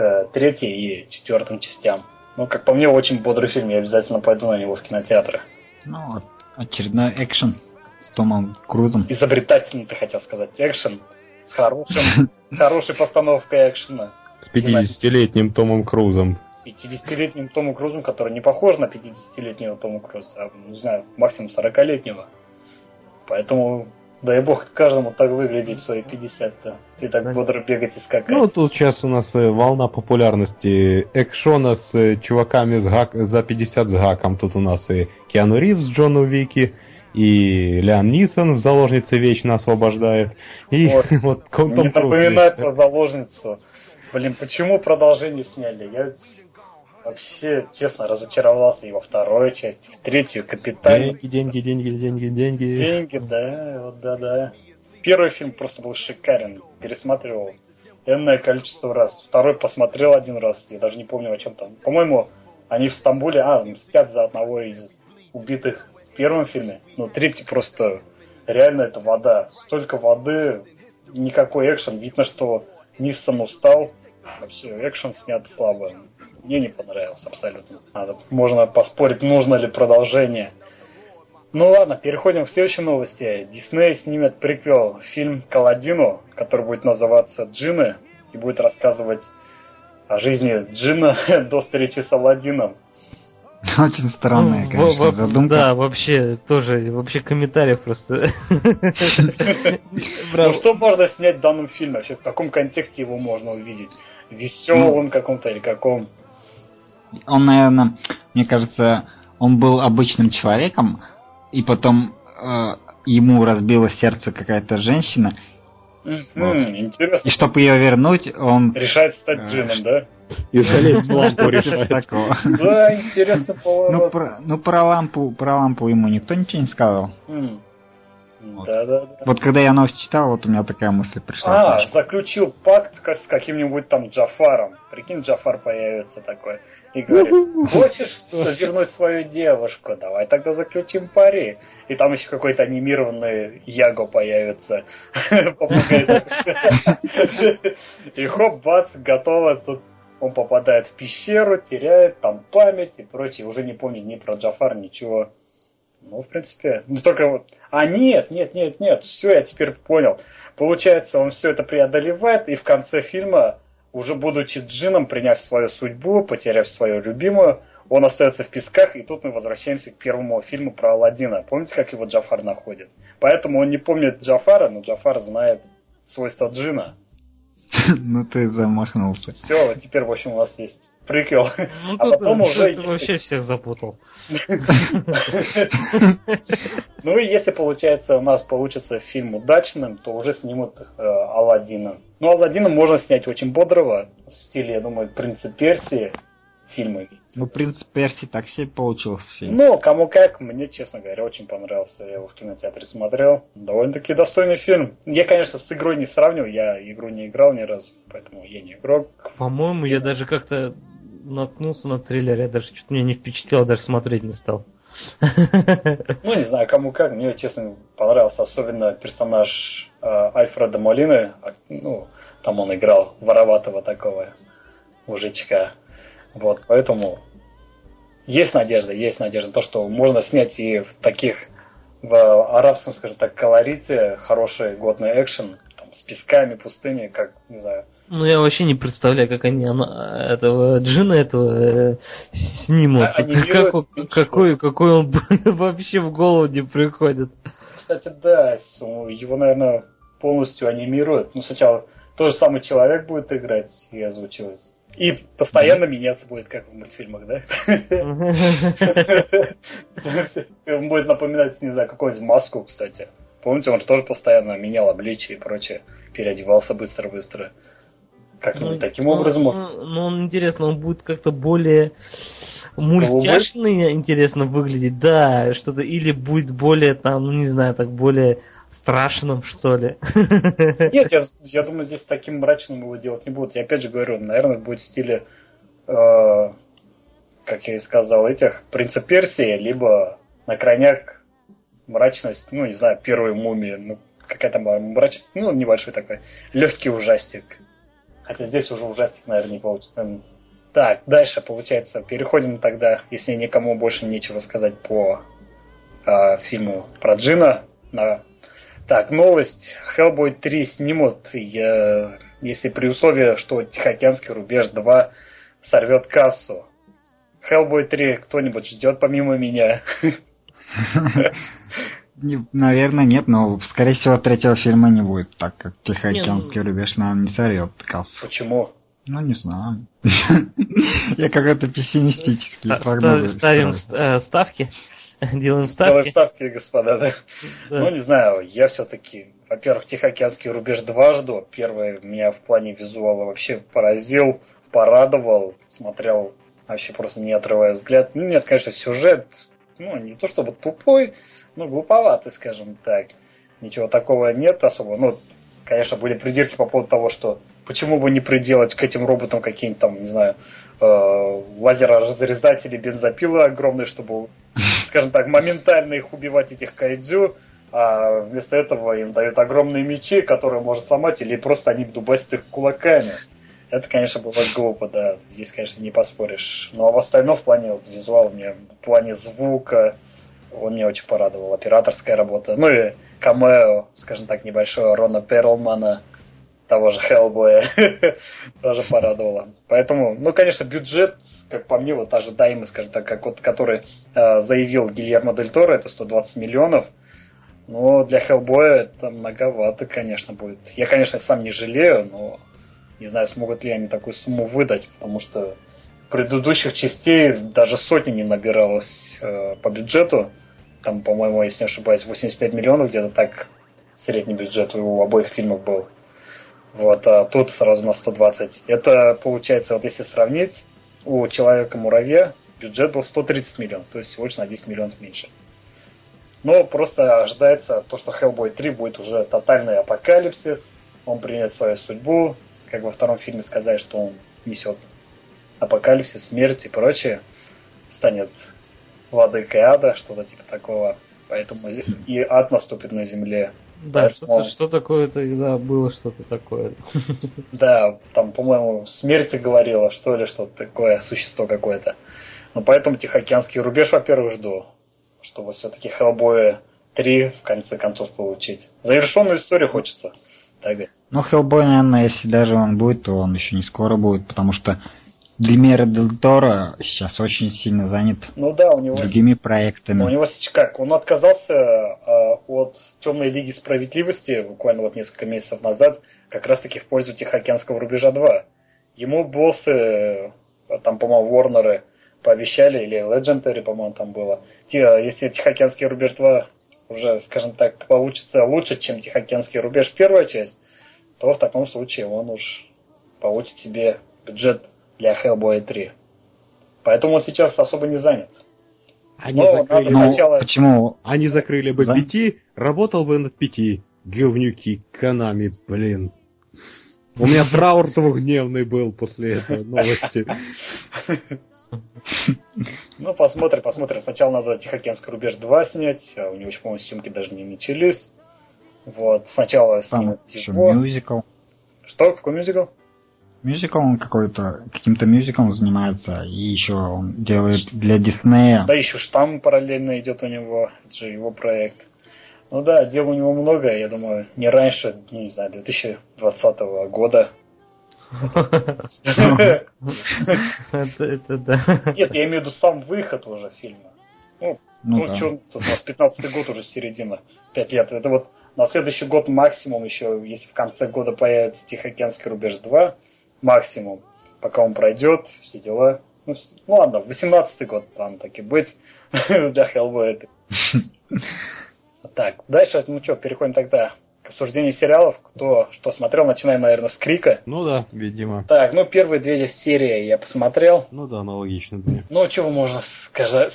Speaker 1: к третьей и четвертым частям. Ну, как по мне, очень бодрый фильм, я обязательно пойду на него в кинотеатры.
Speaker 4: Ну, очередной экшен с Томом Крузом.
Speaker 1: Изобретательный, ты хотел сказать, экшен с хорошим, хорошей постановкой экшена.
Speaker 3: С 50-летним Томом Крузом.
Speaker 1: 50-летним Томом Крузом, который не похож на 50-летнего Тома Круза, а, не знаю, максимум 40-летнего. Поэтому Дай бог каждому так выглядеть свои 50-то. И так бодро бегать и скакать.
Speaker 3: Ну, тут сейчас у нас э, волна популярности экшона с э, чуваками с гак... за 50 с гаком. Тут у нас и Киану Ривз, Джон Уики, и Леон Нисон в «Заложнице» вечно освобождает. И вот,
Speaker 1: вот Том Не напоминает про «Заложницу». Блин, почему продолжение сняли? Я вообще, честно, разочаровался и во второй части, в третью Капитане.
Speaker 2: Деньги, деньги, деньги, деньги, деньги.
Speaker 1: Деньги, да, вот да, да. Первый фильм просто был шикарен, пересматривал энное количество раз. Второй посмотрел один раз, я даже не помню о чем там. По-моему, они в Стамбуле, а, мстят за одного из убитых в первом фильме. Но третий просто реально это вода. Столько воды, никакой экшен. Видно, что Ниссон устал. Вообще, экшен снят слабо. Мне не понравился абсолютно. Надо, можно поспорить, нужно ли продолжение. Ну ладно, переходим к следующей новости. Дисней снимет приквел фильм Каладину, который будет называться Джины и будет рассказывать о жизни Джина до встречи с Аладдином.
Speaker 4: Очень странная,
Speaker 2: Ну,
Speaker 4: конечно,
Speaker 2: во-
Speaker 4: задумка.
Speaker 2: Да, вообще, тоже, вообще комментариев просто.
Speaker 1: Ну что можно снять в данном фильме? Вообще в каком контексте его можно увидеть? Веселом каком-то или каком?
Speaker 4: Он, наверное, мне кажется, он был обычным человеком, и потом э, ему разбило сердце какая-то женщина,
Speaker 1: Интересно.
Speaker 4: и чтобы ее вернуть, он...
Speaker 1: Решает стать
Speaker 4: А,
Speaker 1: джином, да?
Speaker 3: И залезть в лампу решать.
Speaker 4: такого.
Speaker 1: Да, интересно
Speaker 4: Ну
Speaker 1: поворот.
Speaker 4: про, ну, про лампу, про лампу ему никто ничего не сказал. Вот.
Speaker 1: Да, да, да.
Speaker 4: Вот когда я новость читал, вот у меня такая мысль пришла.
Speaker 1: А, заключил пакт с каким-нибудь там Джафаром. Прикинь, Джафар появится такой. И говорит, хочешь вернуть свою девушку? Давай тогда заключим пари. И там еще какой-то анимированный Яго появится. И хоп, бац, готово. Тут он попадает в пещеру, теряет там память и прочее. Уже не помнит ни про Джафар, ничего. Ну, в принципе, ну только вот... А нет, нет, нет, нет, все, я теперь понял. Получается, он все это преодолевает, и в конце фильма, уже будучи джином, приняв свою судьбу, потеряв свою любимую, он остается в песках, и тут мы возвращаемся к первому фильму про Алладина. Помните, как его Джафар находит? Поэтому он не помнит Джафара, но Джафар знает свойства джина.
Speaker 4: Ну ты замахнулся.
Speaker 1: Все, теперь, в общем, у нас есть приквел.
Speaker 2: Ну
Speaker 1: А потом уже
Speaker 2: ты вообще всех запутал.
Speaker 1: Ну и если получается у нас получится фильм удачным, то уже снимут э, Алладина. Ну, Алладина можно снять очень бодрого, в стиле, я думаю, Принца Персии фильмы.
Speaker 4: Ну, принцип Перси так себе получился фильм.
Speaker 1: Ну, кому как, мне, честно говоря, очень понравился. Я его в кинотеатре смотрел. Довольно-таки достойный фильм. Я, конечно, с игрой не сравниваю, я игру не играл ни разу, поэтому я не игрок.
Speaker 2: По-моему, я даже как-то наткнулся на трейлер, я даже что-то меня не впечатлил, даже смотреть не стал.
Speaker 1: Ну, не знаю, кому как, мне, честно, понравился особенно персонаж э, Альфреда Молины. А, Ну, там он играл вороватого такого мужичка. Вот, поэтому есть надежда, есть надежда на то, что можно снять и в таких, в арабском, скажем так, колорите хороший годный экшен, там, с песками, пустыни, как, не знаю,
Speaker 2: Ну, я вообще не представляю, как они она- этого Джина этого э, снимут.
Speaker 1: А-
Speaker 2: Какой,
Speaker 1: ничего.
Speaker 2: какой, какой он вообще в голову не приходит.
Speaker 1: Кстати, да, его, наверное, полностью анимируют. Ну, сначала тот же самый человек будет играть и озвучивать. И постоянно меняться будет, как в мультфильмах, да? Он будет напоминать, не знаю, какую-нибудь маску, кстати. Помните, он же тоже постоянно менял обличие и прочее. Переодевался быстро-быстро. Как-нибудь таким образом.
Speaker 2: Ну, ну, ну, он интересно, он будет как-то более мультяшный, интересно выглядеть, да, что-то, или будет более там, ну не знаю, так более страшным, что ли.
Speaker 1: Нет, я, я думаю, здесь таким мрачным его делать не будут. Я опять же говорю, наверное, будет в стиле, э, как я и сказал, этих принца Персии, либо на крайняк мрачность, ну, не знаю, первой мумии, ну, какая там мрачность, ну, небольшой такой, легкий ужастик. Хотя здесь уже ужастик, наверное, не получится. Так, дальше, получается, переходим тогда, если никому больше нечего сказать по э, фильму про Джина. На... Так, новость. Hellboy 3 снимут, я... если при условии, что Тихоокеанский рубеж 2 сорвет кассу. Hellboy 3 кто-нибудь ждет помимо меня?
Speaker 4: Не- Наверное, нет, но, скорее всего, третьего фильма не будет, так как Тихоокеанский рубеж, наверное, не сорвет кассу.
Speaker 1: Почему?
Speaker 4: Ну, не знаю. Я какой-то пессимистический прогноз.
Speaker 2: Ставим э, ставки. Делаем
Speaker 1: Делаем
Speaker 2: ставки.
Speaker 1: ставки, господа, да?
Speaker 2: Да.
Speaker 1: Ну, не знаю, я все-таки, во-первых, Тихоокеанский рубеж 2 жду. Первый меня в плане визуала вообще поразил, порадовал. Смотрел вообще просто не отрывая взгляд. Ну, нет, конечно, сюжет, ну, не то чтобы тупой, но глуповатый, скажем так. Ничего такого нет особо. Ну, конечно, были придирки по поводу того, что почему бы не приделать к этим роботам какие-нибудь там, не знаю, э, лазероразрезатели, бензопилы огромные, чтобы, скажем так, моментально их убивать, этих кайдзю, а вместо этого им дают огромные мечи, которые можно сломать, или просто они дубасят их кулаками. Это, конечно, было глупо, да. Здесь, конечно, не поспоришь. Но в остальном, в плане вот, визуала, мне, в плане звука, он меня очень порадовал. Операторская работа. Ну и камео, скажем так, небольшое Рона Перлмана, того же Хеллбоя, тоже порадовало. Поэтому, ну, конечно, бюджет, как по мне, вот ожидаемый, скажем так, как вот, который э, заявил Гильермо Дель Торо, это 120 миллионов. Но для Хеллбоя это многовато, конечно, будет. Я, конечно, сам не жалею, но не знаю, смогут ли они такую сумму выдать, потому что предыдущих частей даже сотни не набиралось э, по бюджету. Там, по-моему, если не ошибаюсь, 85 миллионов где-то так средний бюджет у обоих фильмов был. Вот, а тут сразу на 120. Это получается, вот если сравнить, у Человека-муравья бюджет был 130 миллионов, то есть всего лишь на 10 миллионов меньше. Но просто ожидается то, что Hellboy 3 будет уже тотальный апокалипсис, он принят свою судьбу, как во втором фильме сказать, что он несет апокалипсис, смерть и прочее, станет владыкой ада, что-то типа такого. Поэтому и ад наступит на земле.
Speaker 2: Да, Поэтому... что-то, что такое тогда было что-то такое.
Speaker 1: Да, там, по-моему, смерть говорила, что ли, что-то такое, существо какое-то. Ну, поэтому Тихоокеанский рубеж, во-первых, жду, чтобы все-таки Хеллбоя 3 в конце концов получить. Завершенную историю хочется. Так.
Speaker 4: Ну, Хеллбой, наверное, если даже он будет, то он еще не скоро будет, потому что Гильмеро Дель Торо сейчас очень сильно занят
Speaker 1: ну, да, у него,
Speaker 4: другими проектами.
Speaker 1: У него как, он отказался э, от Темной Лиги Справедливости буквально вот несколько месяцев назад, как раз таки в пользу Тихоокеанского рубежа 2. Ему боссы, э, там, по-моему, Ворнеры пообещали, или Legendary, по-моему, там было, если Тихоокеанский рубеж 2 уже, скажем так, получится лучше, чем Тихоокеанский рубеж первая часть, то в таком случае он уж получит себе бюджет для Hellboy 3. Поэтому он сейчас особо не занят.
Speaker 3: Они Но закрыли... Ну, сначала... Почему? Они закрыли бы пяти, работал бы над пяти. Говнюки, Канами, блин. У меня траур двухдневный был после этой новости.
Speaker 1: Ну, посмотрим, посмотрим. Сначала надо Тихоокеанский рубеж 2 снять, а у него по-моему, съемки даже не начались. Вот, сначала
Speaker 4: снимать его. мюзикл.
Speaker 1: Что? Какой мюзикл?
Speaker 4: Мюзикл он какой-то, каким-то мюзиклом занимается, и еще он делает для Диснея.
Speaker 1: Да, еще штамм параллельно идет у него, это же его проект. Ну да, дел у него много, я думаю, не раньше, не знаю, 2020 года это, да. Нет, я имею в виду сам выход уже фильма. Ну, ну, ну что, у нас 15 год уже середина, 5 лет. Это вот на следующий год максимум еще, если в конце года появится Тихоокеанский рубеж 2, максимум, пока он пройдет, все дела. Ну, ну ладно, 18 год там так и быть для Хеллбоя. Так, дальше, ну что, переходим тогда обсуждению сериалов. Кто что смотрел, начинаем, наверное, с Крика.
Speaker 3: Ну да, видимо.
Speaker 1: Так, ну первые две серии я посмотрел.
Speaker 3: Ну да, аналогично мне.
Speaker 1: Ну, чего можно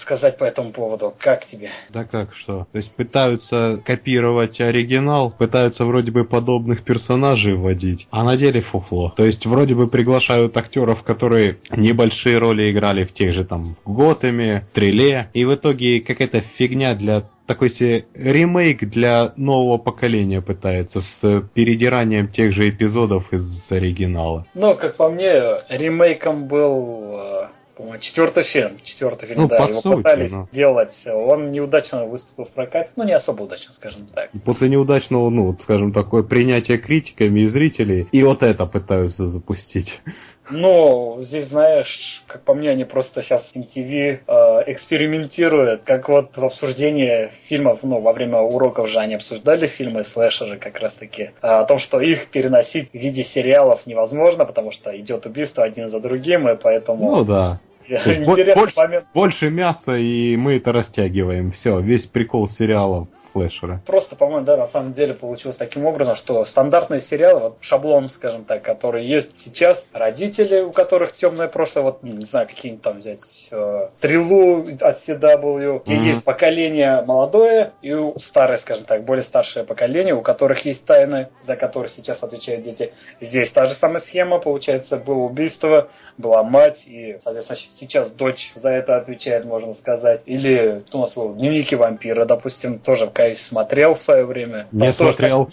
Speaker 1: сказать по этому поводу? Как тебе?
Speaker 3: Да как что? То есть пытаются копировать оригинал, пытаются вроде бы подобных персонажей вводить, а на деле фуфло. То есть вроде бы приглашают актеров, которые небольшие роли играли в тех же там Готэме, Триле, и в итоге какая-то фигня для такой себе ремейк для нового поколения пытается с передиранием тех же эпизодов из оригинала.
Speaker 1: Ну, как по мне, ремейком был э, четвертый фильм. Четвертый фильм,
Speaker 3: ну,
Speaker 1: да,
Speaker 3: по
Speaker 1: его
Speaker 3: сути,
Speaker 1: пытались
Speaker 3: но...
Speaker 1: делать. Он неудачно выступил в прокате. Ну, не особо удачно, скажем так.
Speaker 3: После неудачного, ну, скажем, такое принятие критиками и зрителей, и вот это пытаются запустить.
Speaker 1: Ну, здесь, знаешь, как по мне, они просто сейчас MTV э, экспериментируют, как вот в обсуждении фильмов, ну, во время уроков же они обсуждали фильмы слэшеры как раз-таки, а, о том, что их переносить в виде сериалов невозможно, потому что идет убийство один за другим, и поэтому...
Speaker 3: Ну да. Больше, больше мяса, и мы это растягиваем. Все, весь прикол сериала слэшера.
Speaker 1: Просто, по-моему, да, на самом деле получилось таким образом, что стандартные сериалы, вот шаблон, скажем так, который есть сейчас, родители, у которых темное прошлое, вот, не знаю, какие-нибудь там взять, э, Трилу от CW, где mm-hmm. есть поколение молодое и старое, скажем так, более старшее поколение, у которых есть тайны, за которые сейчас отвечают дети. Здесь та же самая схема, получается, было убийство, была мать, и, соответственно, сейчас дочь за это отвечает, можно сказать. Или у нас был дневники вампира, допустим, тоже в Кайс смотрел в свое время.
Speaker 3: Не Там смотрел.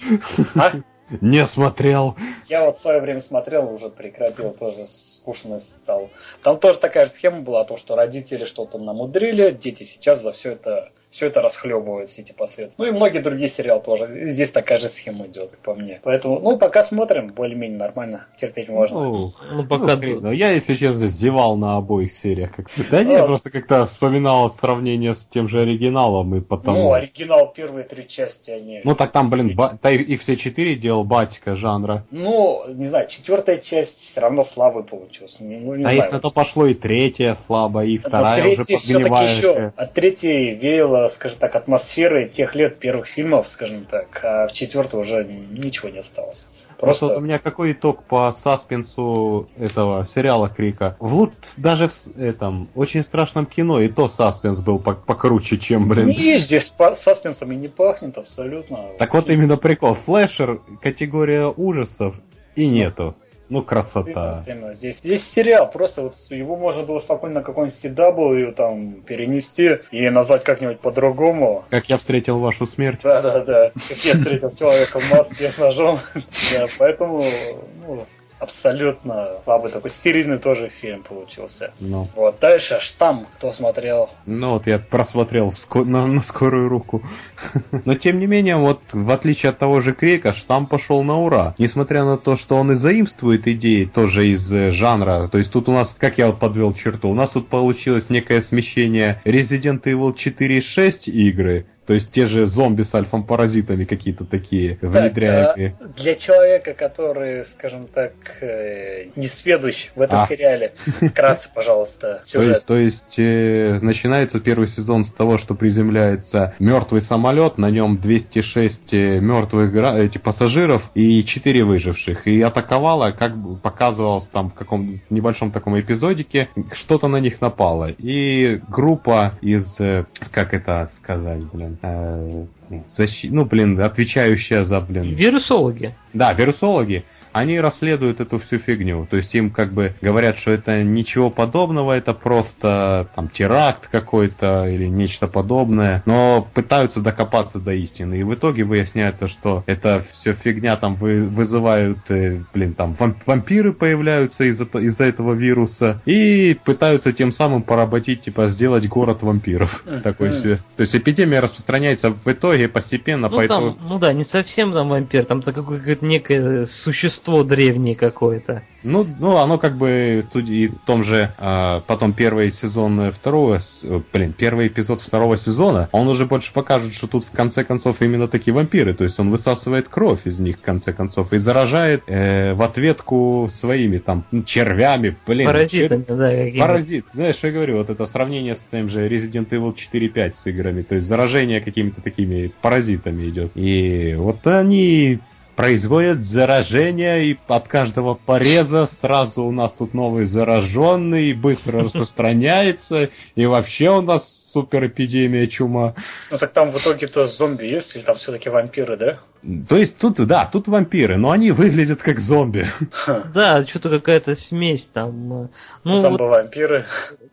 Speaker 3: А? Не смотрел.
Speaker 1: Я вот в свое время смотрел, уже прекратил, тоже скучно стал. Там тоже такая же схема была, то, что родители что-то намудрили, дети сейчас за все это все это расхлебывает, все эти последствия. Ну и многие другие сериалы тоже. Здесь такая же схема идет, по мне. Поэтому, ну, пока смотрим, более-менее нормально, терпеть можно.
Speaker 3: Ну, ну пока... Ну, ну, я, если честно, зевал на обоих сериях. Да нет, просто как-то вспоминал сравнение с тем же оригиналом и потому...
Speaker 1: Ну, оригинал первые три части, они...
Speaker 3: Ну, так там, блин, ба... их все четыре делал батика жанра.
Speaker 1: Ну, не знаю, четвертая часть все равно слабой получилась. Ну,
Speaker 3: не а знаю. если то пошло и третья слабая, и вторая уже подгнивающая. Еще,
Speaker 1: от третьей веяло скажем так, атмосферы тех лет первых фильмов, скажем так, а в четвертой уже ничего не осталось.
Speaker 3: Просто вот у меня какой итог по саспенсу этого сериала Крика. В лут даже в этом очень страшном кино и то саспенс был покруче, чем, блин.
Speaker 1: Не, здесь по саспенсом и не пахнет абсолютно.
Speaker 3: Так вот именно прикол. Слэшер, категория ужасов и нету. Ну, красота.
Speaker 1: Здесь, здесь сериал, просто вот его можно было спокойно на какой-нибудь CW там перенести и назвать как-нибудь по-другому.
Speaker 3: Как я встретил вашу смерть.
Speaker 1: Да, да, да. Как я встретил человека в маске с ножом. Да, поэтому, ну, абсолютно слабый такой стерильный тоже фильм получился. Ну. Вот дальше штамм, кто смотрел?
Speaker 3: Ну вот я просмотрел на, на скорую руку. Но тем не менее, вот в отличие от того же Крейка, штамм пошел на ура. Несмотря на то, что он и заимствует идеи тоже из э, жанра. То есть тут у нас, как я вот подвел черту, у нас тут получилось некое смещение Resident Evil 4 и 6 игры то есть те же зомби с альфом-паразитами какие-то такие внедряемые.
Speaker 1: А для человека, который, скажем так, э, не сведущ в этом а. сериале, вкратце, пожалуйста,
Speaker 3: сюжет. То есть, то есть э, начинается первый сезон с того, что приземляется мертвый самолет, на нем 206 э, мертвых эти пассажиров и 4 выживших. И атаковала, как показывалось там в каком небольшом таком эпизодике, что-то на них напало. И группа из, э, как это сказать, блин, э, защи... ну, блин, отвечающая за, блин...
Speaker 2: Вирусологи.
Speaker 3: Да, вирусологи они расследуют эту всю фигню. То есть им как бы говорят, что это ничего подобного, это просто там теракт какой-то или нечто подобное, но пытаются докопаться до истины. И в итоге выясняется, что это все фигня, там вы, вызывают, э, блин, там вампиры появляются из-за из этого вируса и пытаются тем самым поработить, типа, сделать город вампиров. Такой себе. То есть эпидемия распространяется в итоге постепенно.
Speaker 2: Ну, там, ну да, не совсем там вампир, там какое-то некое существо существо древнее какое-то.
Speaker 3: Ну, ну, оно как бы и в том же, а, потом первый сезон второго, блин, первый эпизод второго сезона, он уже больше покажет, что тут в конце концов именно такие вампиры, то есть он высасывает кровь из них в конце концов и заражает э, в ответку своими там червями, блин.
Speaker 2: Паразитами, чер... да, какими
Speaker 3: Паразит, знаешь, что я говорю, вот это сравнение с тем же Resident Evil 4-5 с играми, то есть заражение какими-то такими паразитами идет. И вот они производят заражение, и от каждого пореза сразу у нас тут новый зараженный, и быстро распространяется, и вообще у нас супер эпидемия чума.
Speaker 1: Ну так там в итоге-то зомби есть, или там все-таки вампиры, да?
Speaker 3: То есть тут, да, тут вампиры, но они выглядят как зомби.
Speaker 2: Да, что-то какая-то смесь там.
Speaker 1: Э, ну, там вот... вампиры.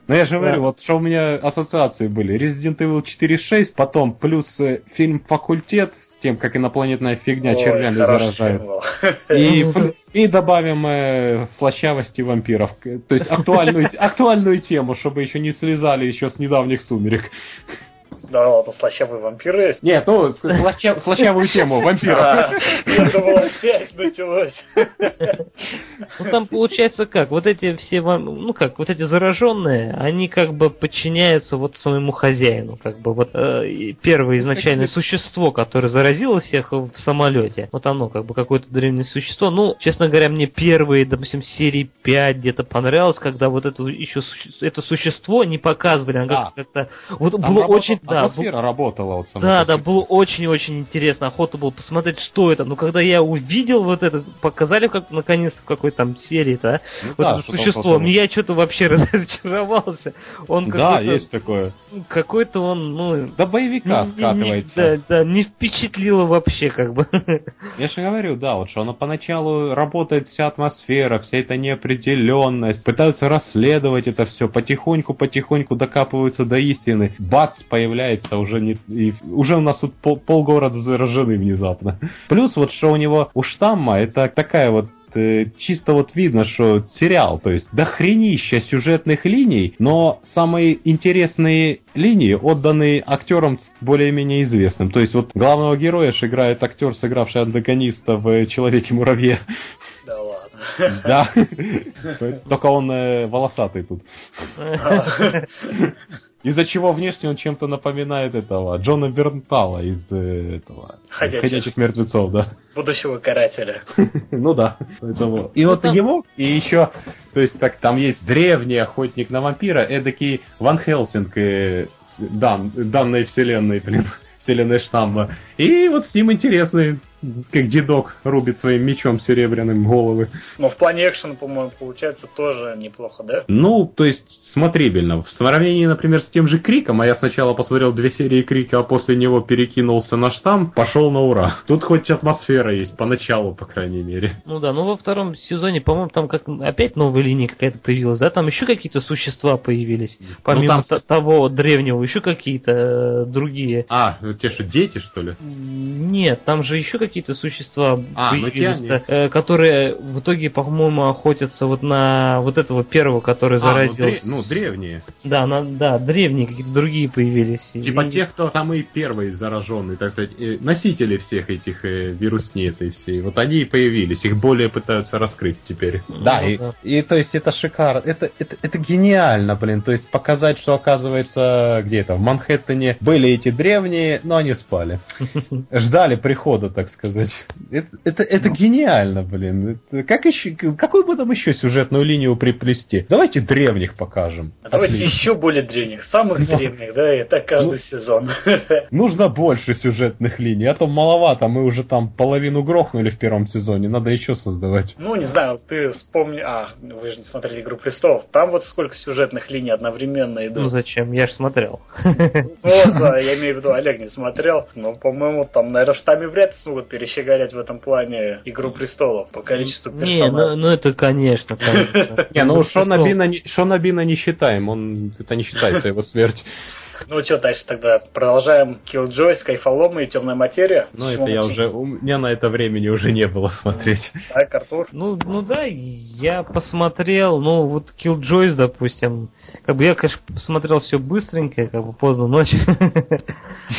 Speaker 3: Ну я же говорю, вот что у меня ассоциации были. Resident Evil 4.6, потом плюс э, фильм «Факультет» тем, как инопланетная фигня Ой, червями заражает. И, и добавим э, слащавости вампиров. То есть актуальную, актуальную тему, чтобы еще не слезали еще с недавних сумерек.
Speaker 1: Да ладно, слащавый вампир есть.
Speaker 3: Нет, ну, слаща- слащавую тему вампира.
Speaker 1: Я думал, опять началось.
Speaker 2: Ну там получается как, вот эти все, вам- ну как, вот эти зараженные, они как бы подчиняются вот своему хозяину, как бы вот э, первое изначальное существо, которое заразило всех в самолете, вот оно как бы какое-то древнее существо. Ну, честно говоря, мне первые, допустим, серии 5 где-то понравилось, когда вот это еще это существо не показывали, оно как-то вот было очень, да, был-
Speaker 3: атмосфера работала вот сама
Speaker 2: да, да, было очень-очень интересно. Охота было посмотреть, что это. Но когда я увидел вот это, показали как наконец в какой там серии-то, а,
Speaker 3: Ну
Speaker 2: вот
Speaker 3: да,
Speaker 2: это существо, мне я что-то вообще разочаровался. Он
Speaker 3: Да,
Speaker 2: какой-то,
Speaker 3: есть такое.
Speaker 2: какой-то он, ну,
Speaker 3: До боевика
Speaker 2: не- не-
Speaker 3: скатывается.
Speaker 2: да, да, не впечатлило вообще, как бы.
Speaker 3: Я же говорю, да, вот что она поначалу работает вся атмосфера, вся эта неопределенность, пытаются расследовать это все, потихоньку-потихоньку докапываются до истины. Бац, появляется уже не, и уже у нас тут пол, полгорода заражены внезапно. Плюс вот что у него у штамма, это такая вот э, чисто вот видно, что сериал, то есть дохренища сюжетных линий, но самые интересные линии отданы актерам более-менее известным. То есть вот главного героя ж играет актер, сыгравший антагониста в Человеке-муравье.
Speaker 1: Да ладно.
Speaker 3: Да. Только он э, волосатый тут. Из-за чего внешне он чем-то напоминает этого Джона Бернтала из э, этого
Speaker 1: Ходячих.
Speaker 3: «Ходячих мертвецов, да.
Speaker 1: Будущего карателя.
Speaker 3: Ну да. Поэтому... И вот его, и еще, то есть так там есть древний охотник на вампира, эдакий Ван Хелсинг э, дан, данной вселенной, блин, вселенной штамма. И вот с ним интересный, как дедок рубит своим мечом серебряным головы.
Speaker 1: Но в плане экшена, по-моему, получается тоже неплохо, да?
Speaker 3: Ну, то есть смотрибельно. В сравнении, например, с тем же Криком, а я сначала посмотрел две серии Крика, а после него перекинулся на штамм, пошел на ура. Тут хоть атмосфера есть, поначалу, по крайней мере.
Speaker 2: Ну да, ну во втором сезоне, по-моему, там как опять новая линия какая-то появилась, да? Там еще какие-то существа появились. Помимо
Speaker 3: Ну, там-
Speaker 2: того древнего, еще какие-то э, другие.
Speaker 3: А, те что, дети, что ли?
Speaker 2: Нет, там же еще какие-то существа
Speaker 3: А, ну
Speaker 2: да, э, которые в итоге, по-моему, охотятся вот на вот этого первого, который
Speaker 3: А, ну,
Speaker 2: заразился.
Speaker 3: дре- ну, древние.
Speaker 2: Да, на, да, древние какие-то другие появились.
Speaker 3: Типа
Speaker 2: И-
Speaker 3: те, кто самые первые зараженные, так сказать, э, носители всех этих э, вирусней этой всей. Вот они и появились, их более пытаются раскрыть теперь.
Speaker 2: Ну
Speaker 3: Да, и,
Speaker 2: да.
Speaker 3: и то есть это шикарно, это, это, это гениально, блин, то есть показать, что оказывается где-то в Манхэттене были эти древние, но они спали. Ждали прихода, так сказать. Это, это, это гениально, блин. Это как еще, какую бы там еще сюжетную линию приплести? Давайте древних покажем.
Speaker 1: А давайте
Speaker 3: Отлично.
Speaker 1: еще более древних, самых
Speaker 3: Да.
Speaker 1: древних, да, и так каждый
Speaker 3: Ну.
Speaker 1: сезон.
Speaker 3: Нужно больше сюжетных линий, а то маловато, мы уже там половину грохнули в первом сезоне, надо еще создавать.
Speaker 1: Ну, не знаю, ты вспомни... А, вы же не смотрели «Игру престолов». Там вот сколько сюжетных линий одновременно
Speaker 2: Ну
Speaker 1: идут.
Speaker 2: зачем? Я же смотрел.
Speaker 1: Вот, да, я имею в виду, Олег не смотрел. Но, по-моему, там, наверное, в штаме вряд ли смогут перещеголять в этом плане «Игру престолов» по количеству
Speaker 2: Не, ну,
Speaker 1: персонажей.
Speaker 2: ну это конечно, конечно.
Speaker 3: Не, ну Шона Бина не считаем, он это не считается его смерть.
Speaker 1: Ну что, дальше тогда продолжаем Killjoy, Скайфолома и Темная материя.
Speaker 3: Ну, это я уже, у меня на это времени уже не было смотреть.
Speaker 1: Так, Артур.
Speaker 2: Ну, ну да, я посмотрел, ну вот Killjoys, допустим, как бы я, конечно, посмотрел все быстренько, как бы поздно ночью.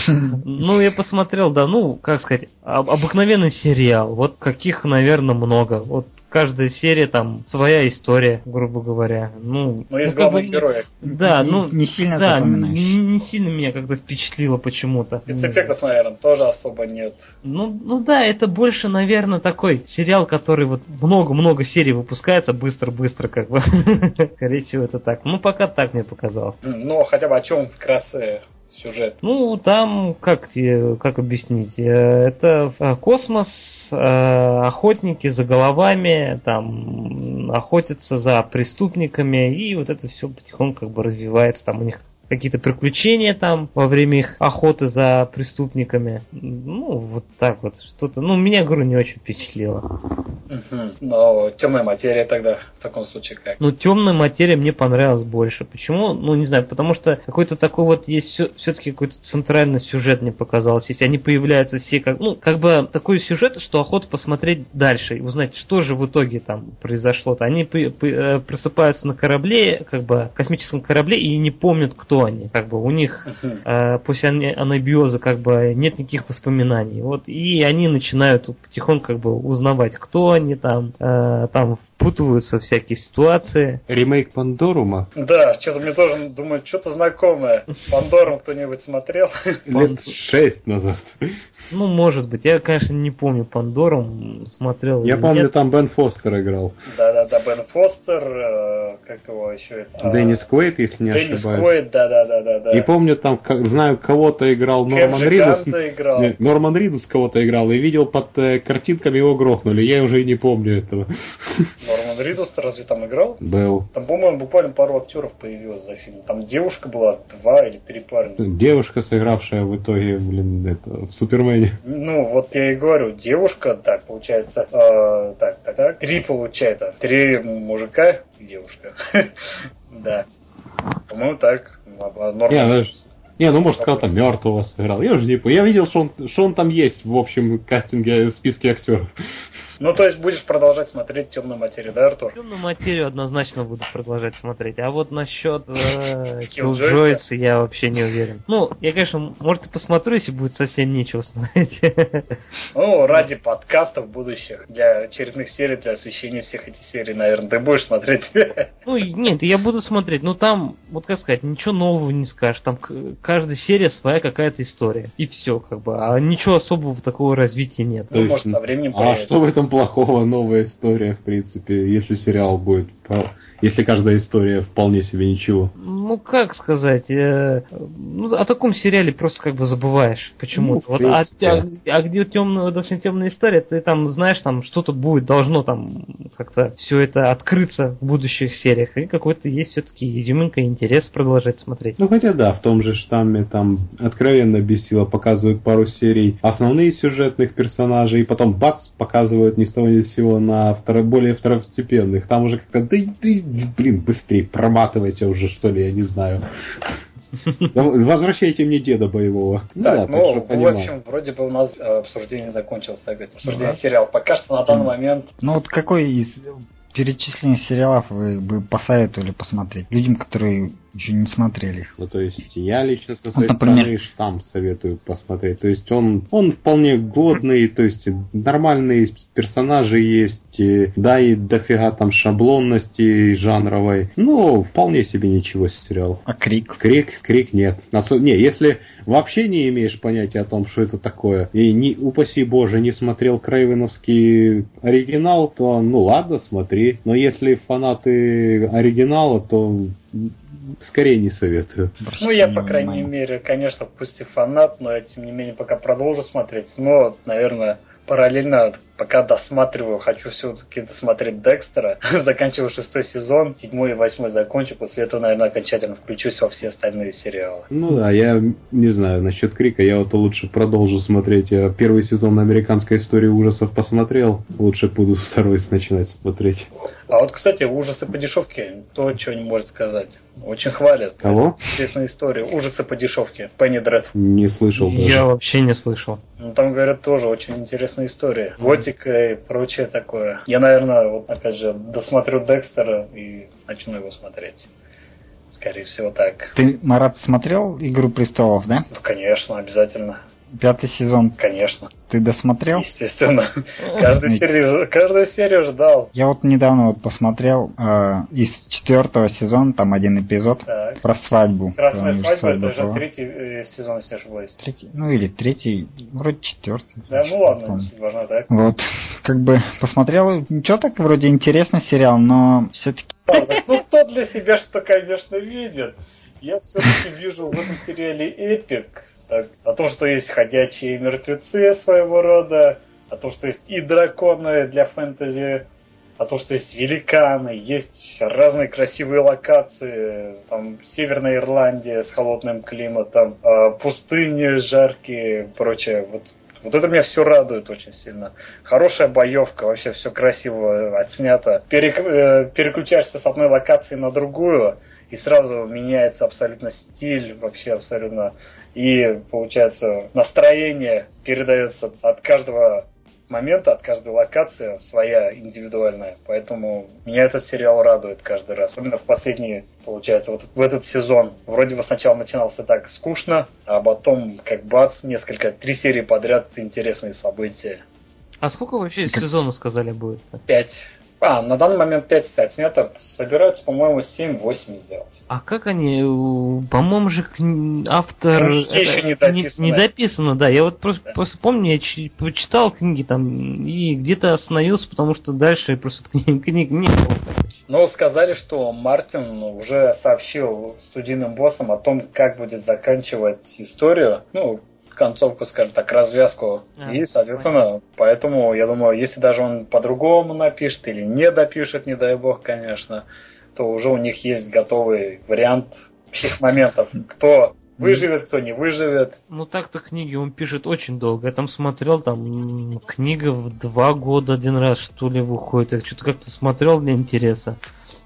Speaker 2: Ну, я посмотрел, да, ну, как сказать, об- обыкновенный сериал, вот каких, наверное, много. Вот каждая серия там своя история, грубо говоря. Ну,
Speaker 1: Ну, из
Speaker 2: ну, как бы,
Speaker 1: главных героев.
Speaker 2: Да,
Speaker 4: Не-
Speaker 2: ну,
Speaker 4: не сильно
Speaker 2: да, не, не сильно меня как-то впечатлило почему-то.
Speaker 1: Спецэффектов, наверное, тоже особо нет.
Speaker 2: Ну, ну да, это больше, наверное, такой сериал, который вот много-много серий выпускается быстро-быстро, как бы. Скорее всего, это так. Ну, пока так мне показалось.
Speaker 1: Ну, хотя бы о чем вкратце сюжет.
Speaker 2: Ну, там, как как объяснить, э, это э, космос, э, охотники за головами, там, охотятся за преступниками, и вот это все потихоньку как бы развивается, там у них какие-то приключения там во время их охоты за преступниками. Ну, вот так вот, что-то. Ну, меня, говорю, не очень впечатлило.
Speaker 1: Мгм. Но темная материя тогда в таком случае как?
Speaker 2: Ну, темная материя мне понравилась больше. Почему? Ну, не знаю, потому что какой-то такой вот есть все-таки какой-то центральный сюжет мне показалось. Если они появляются все как, ну, как бы такой сюжет, что охота посмотреть дальше и узнать, что же в итоге там произошло-то. Они э, просыпаются на корабле, как бы космическом корабле и не помнят, кто они. Как бы у них э, после анабиоза как бы нет никаких воспоминаний. Вот и они начинают потихоньку как бы узнавать, кто они там, э, там впутываются в всякие ситуации.
Speaker 3: Ремейк Пандорума
Speaker 1: Да, что-то мне тоже думаю, что-то знакомое. Пандорум кто-нибудь смотрел?
Speaker 3: лет шесть назад.
Speaker 2: Ну, может быть. Я, конечно, не помню Пандору, смотрел.
Speaker 3: Я помню,
Speaker 2: нет.
Speaker 3: там Бен Фостер играл.
Speaker 1: Да-да-да, Бен Фостер, э, как его еще? А,
Speaker 3: Деннис Куэйт, если не
Speaker 1: Деннис
Speaker 3: ошибаюсь.
Speaker 1: Куэйд, да-да-да-да.
Speaker 3: И помню, там, как, знаю, кого-то играл Норман
Speaker 1: Кэм
Speaker 3: Ридус.
Speaker 1: Джиганта играл.
Speaker 3: Нет, Норман Ридус кого-то играл, и видел под э, картинками его грохнули. Я уже и не помню этого.
Speaker 1: Норман Ридус разве там играл?
Speaker 3: Был.
Speaker 1: Там, по-моему, буквально пару актеров появилось за фильм. Там девушка была, два или три парня.
Speaker 3: Девушка, сыгравшая в итоге, блин, это, в Супермене.
Speaker 1: Ну, вот я и говорю, девушка, так, получается, э, так, так, так, три получается, три мужика и девушка. Да. По-моему, так. Норман
Speaker 3: Не, ну, может кого-то мертвого сыграл. Я уже не помню. Я видел, что он, что он там есть в общем кастинге, в списке актеров.
Speaker 1: Ну, то есть будешь продолжать смотреть темную материю, да, Артур?
Speaker 2: Темную материю однозначно буду продолжать смотреть. А вот насчет э?
Speaker 1: Killjoys
Speaker 2: я вообще не уверен. Ну, я, конечно, может и посмотрю, если будет совсем нечего смотреть.
Speaker 1: Ну, ради подкастов будущих, для очередных серий, для освещения всех этих серий, наверное, ты будешь смотреть.
Speaker 2: Ну, нет, я буду смотреть. Ну, там, вот как сказать, ничего нового не скажешь. Там каждая серия своя какая-то история. И все, как бы. А ничего особого такого развития нет.
Speaker 1: Ну, может, со временем
Speaker 3: А что в этом плохого? Новая история, в принципе, если сериал будет. Если каждая история вполне себе ничего.
Speaker 2: Ну, как сказать, э, ну, о таком сериале просто как бы забываешь почему-то.
Speaker 3: Ну,
Speaker 2: вот, а, а- а где темная, допустим, темная история, ты там знаешь, там что-то будет, должно там как-то все это открыться в будущих сериях. И какой-то есть все-таки изюминка, интерес продолжать смотреть.
Speaker 3: Ну хотя да, в том же штамме там откровенно бесило показывают пару серий основные сюжетных персонажей, и потом бац, показывают ни с того ни с сего на второ- более второстепенных. Там уже как-то, да, да, блин, быстрее, проматывайте уже, что ли, я не знаю. Возвращайте мне деда боевого. Ну да,
Speaker 1: ну,
Speaker 3: что
Speaker 1: в
Speaker 3: понимаю.
Speaker 1: общем, вроде бы у нас э, обсуждение закончилось, так сказать, обсуждение сериала. Пока что на данный момент
Speaker 4: Ну вот какой из перечисленных сериалов вы бы посоветовали посмотреть людям, которые еще не смотрели?
Speaker 3: Ну, то есть, я лично со
Speaker 4: Вот,
Speaker 3: своей
Speaker 4: например.
Speaker 3: стороны штамм советую посмотреть. То есть, он, он вполне годный, то есть, нормальные персонажи есть, да, и дофига там шаблонности жанровой. Ну, вполне себе ничего сериал.
Speaker 4: А Крик?
Speaker 3: Крик, крик нет. Осо- Не, если вообще не имеешь понятия о том, что это такое, и не, упаси боже, не смотрел Крейвеновский оригинал, то ну ладно, смотри. Но если фанаты оригинала, то скорее не советую.
Speaker 1: Ну, я, по крайней мере, конечно, пусть и фанат, но я, тем не менее, пока продолжу смотреть. Но, наверное, параллельно, пока досматриваю, хочу все-таки досмотреть Декстера. Заканчиваю шестой сезон, седьмой и восьмой закончу. После этого, наверное, окончательно включусь во все остальные сериалы.
Speaker 3: Ну да, я не знаю насчет крика, я вот лучше продолжу смотреть. Я первый сезон американской истории ужасов посмотрел, лучше буду второй начинать смотреть.
Speaker 1: А вот, кстати, ужасы по дешевке, то, что не может сказать. Очень хвалят.
Speaker 3: Кого?
Speaker 1: Интересная история. Ужасы по дешевке. Пенни Дред.
Speaker 3: Не слышал даже.
Speaker 2: Я вообще не слышал.
Speaker 1: Ну, там, говорят, тоже очень интересная история. Готика и прочее такое. Я, наверное, вот опять же, досмотрю Декстера и начну его смотреть. Скорее всего, так.
Speaker 4: Ты, Марат, смотрел «Игру престолов», да?
Speaker 1: Ну, конечно, обязательно.
Speaker 4: Пятый сезон
Speaker 1: Конечно.
Speaker 4: ты досмотрел?
Speaker 1: Естественно. Каждую серию, каждую серию ждал.
Speaker 4: Я вот недавно вот посмотрел э, из четвертого сезона, там один эпизод
Speaker 1: Так.
Speaker 4: про свадьбу.
Speaker 1: Красная
Speaker 4: Там
Speaker 1: свадьба, это
Speaker 4: была.
Speaker 1: уже третий э, сезон, если ошибаюсь.
Speaker 4: Третий, ну или третий, вроде четвертый.
Speaker 1: Да, ну ладно, важно, так.
Speaker 4: Вот, как бы посмотрел, ничего так вроде интересный сериал, но все-таки.
Speaker 1: Ну, кто для себя что, конечно, видит. Я все-таки вижу в этом сериале эпик. О том, что есть ходячие мертвецы своего рода, о том, что есть и драконы для фэнтези, о том, что есть великаны, есть разные красивые локации, там Северная Ирландия с холодным климатом, э, пустыни жаркие, прочее. Вот Вот это меня все радует очень сильно. Хорошая боевка, вообще все красиво отснято. Перек, э, переключаешься с одной локации на другую, и сразу меняется абсолютно стиль, вообще абсолютно. И получается настроение передается от каждого момента, от каждой локации своя индивидуальная. Поэтому меня этот сериал радует каждый раз. Особенно в последний, получается, вот в этот сезон. Вроде бы сначала начинался так скучно, а потом, как бац, несколько, три серии подряд интересные события.
Speaker 2: А сколько вообще сезонов сказали будет?
Speaker 1: Пять. А, на данный момент 5 отснято. Собираются, по-моему, 7-8 сделать.
Speaker 2: А как они... По-моему же автор...
Speaker 1: Ну, еще не дописано.
Speaker 2: Не, не дописано, да. Я вот просто, да. просто помню, я почитал книги там и где-то остановился, потому что дальше просто книг, книг не было.
Speaker 1: Но сказали, что Мартин уже сообщил студийным боссам о том, как будет заканчивать историю. Ну, концовку, скажем так, развязку. А, и, соответственно, понятно. поэтому, я думаю, если даже он по-другому напишет или не допишет, не дай бог, конечно, то уже у них есть готовый вариант всех моментов. Кто выживет, кто не выживет.
Speaker 2: Ну так-то книги он пишет очень долго. Я там смотрел, там книга в два года один раз что ли выходит. Я что-то как-то смотрел для интереса.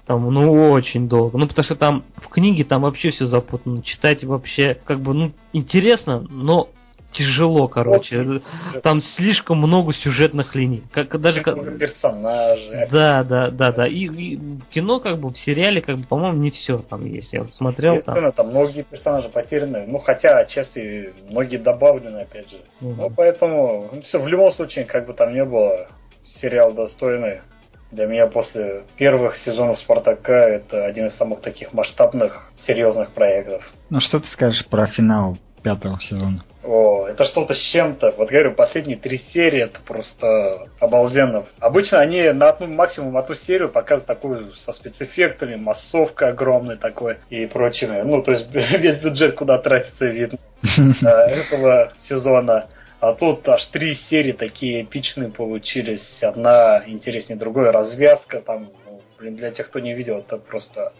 Speaker 2: Там, ну, очень долго. Ну, потому что там в книге там вообще все запутано. Читать вообще, как бы, ну, интересно, но тяжело, короче. Там слишком много сюжетных линий. Как даже как...
Speaker 1: персонажи.
Speaker 2: Да, да, да, да. И, и кино, как бы, в сериале, как бы, по-моему, не все там есть. Я вот смотрел
Speaker 1: там. там многие персонажи потеряны. Ну, хотя отчасти многие добавлены, опять же. Угу. Ну, поэтому, ну, все, в любом случае, как бы там не было, сериал достойный. Для меня после первых сезонов Спартака это один из самых таких масштабных, серьезных проектов.
Speaker 4: Ну что ты скажешь про финал пятого сезона?
Speaker 1: О, это что-то с чем-то. Вот говорю, последние три серии это просто обалденно. Обычно они на одну, максимум одну серию показывают такую со спецэффектами, массовка огромная такой и прочими. Ну, то есть весь бюджет куда тратится видно этого сезона. А тут аж три серии такие эпичные получились. Одна интереснее другой. Развязка там, ну, блин, для тех, кто не видел, это просто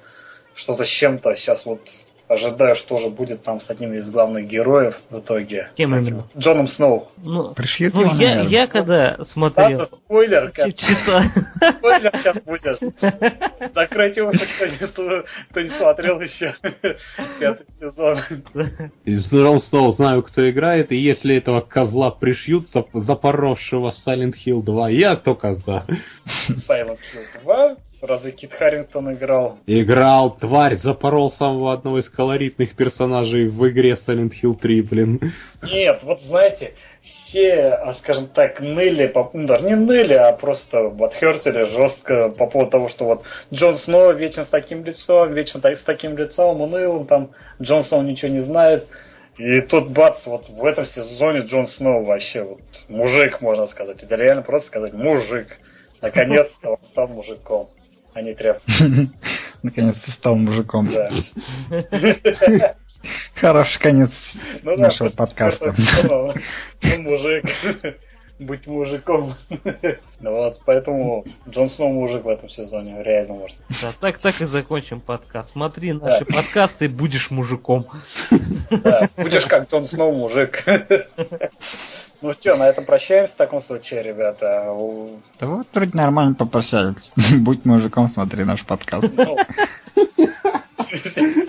Speaker 1: что-то с чем-то. Сейчас вот ожидаю, что же будет там с одним из главных героев в итоге.
Speaker 2: Кем именно?
Speaker 1: Джоном Сноу.
Speaker 2: Ну, Пришли ну я, я когда смотрел... Да,
Speaker 1: спойлер, как... Спойлер сейчас будет. Закройте уши, кто не, кто не смотрел еще пятый сезон.
Speaker 3: Из Джон Сноу знаю, кто играет, и если этого козла пришьют, запоросшего Silent Hill 2, я то коза.
Speaker 1: Silent Hill 2? Разве Кит Харрингтон играл?
Speaker 3: Играл, тварь, запорол самого одного из колоритных персонажей в игре Silent Hill 3, блин.
Speaker 1: Нет, вот знаете, все, а, скажем так, ныли, ну даже не ныли, а просто отхертили жестко по поводу того, что вот Джон Сноу вечно с таким лицом, вечно с таким лицом, унылым, там Джон Сноу ничего не знает. И тут бац, вот в этом сезоне Джон Сноу вообще вот мужик, можно сказать. Это реально просто сказать мужик. Наконец-то он стал мужиком а не тряпка.
Speaker 4: Наконец-то стал мужиком. Да. Хороший конец ну, нашего да, подкаста.
Speaker 1: Ну, мужик. Быть мужиком. Вот, поэтому Джон Сноу мужик в этом сезоне, реально может.
Speaker 2: Да, так так и закончим подкаст. Смотри наши да. подкасты, будешь мужиком.
Speaker 1: Да, будешь как Джон Сноу мужик. Ну что, на этом прощаемся в таком случае, ребята.
Speaker 4: Да вот вроде нормально попрощались. Будь мужиком, смотри наш подкаст. Ну.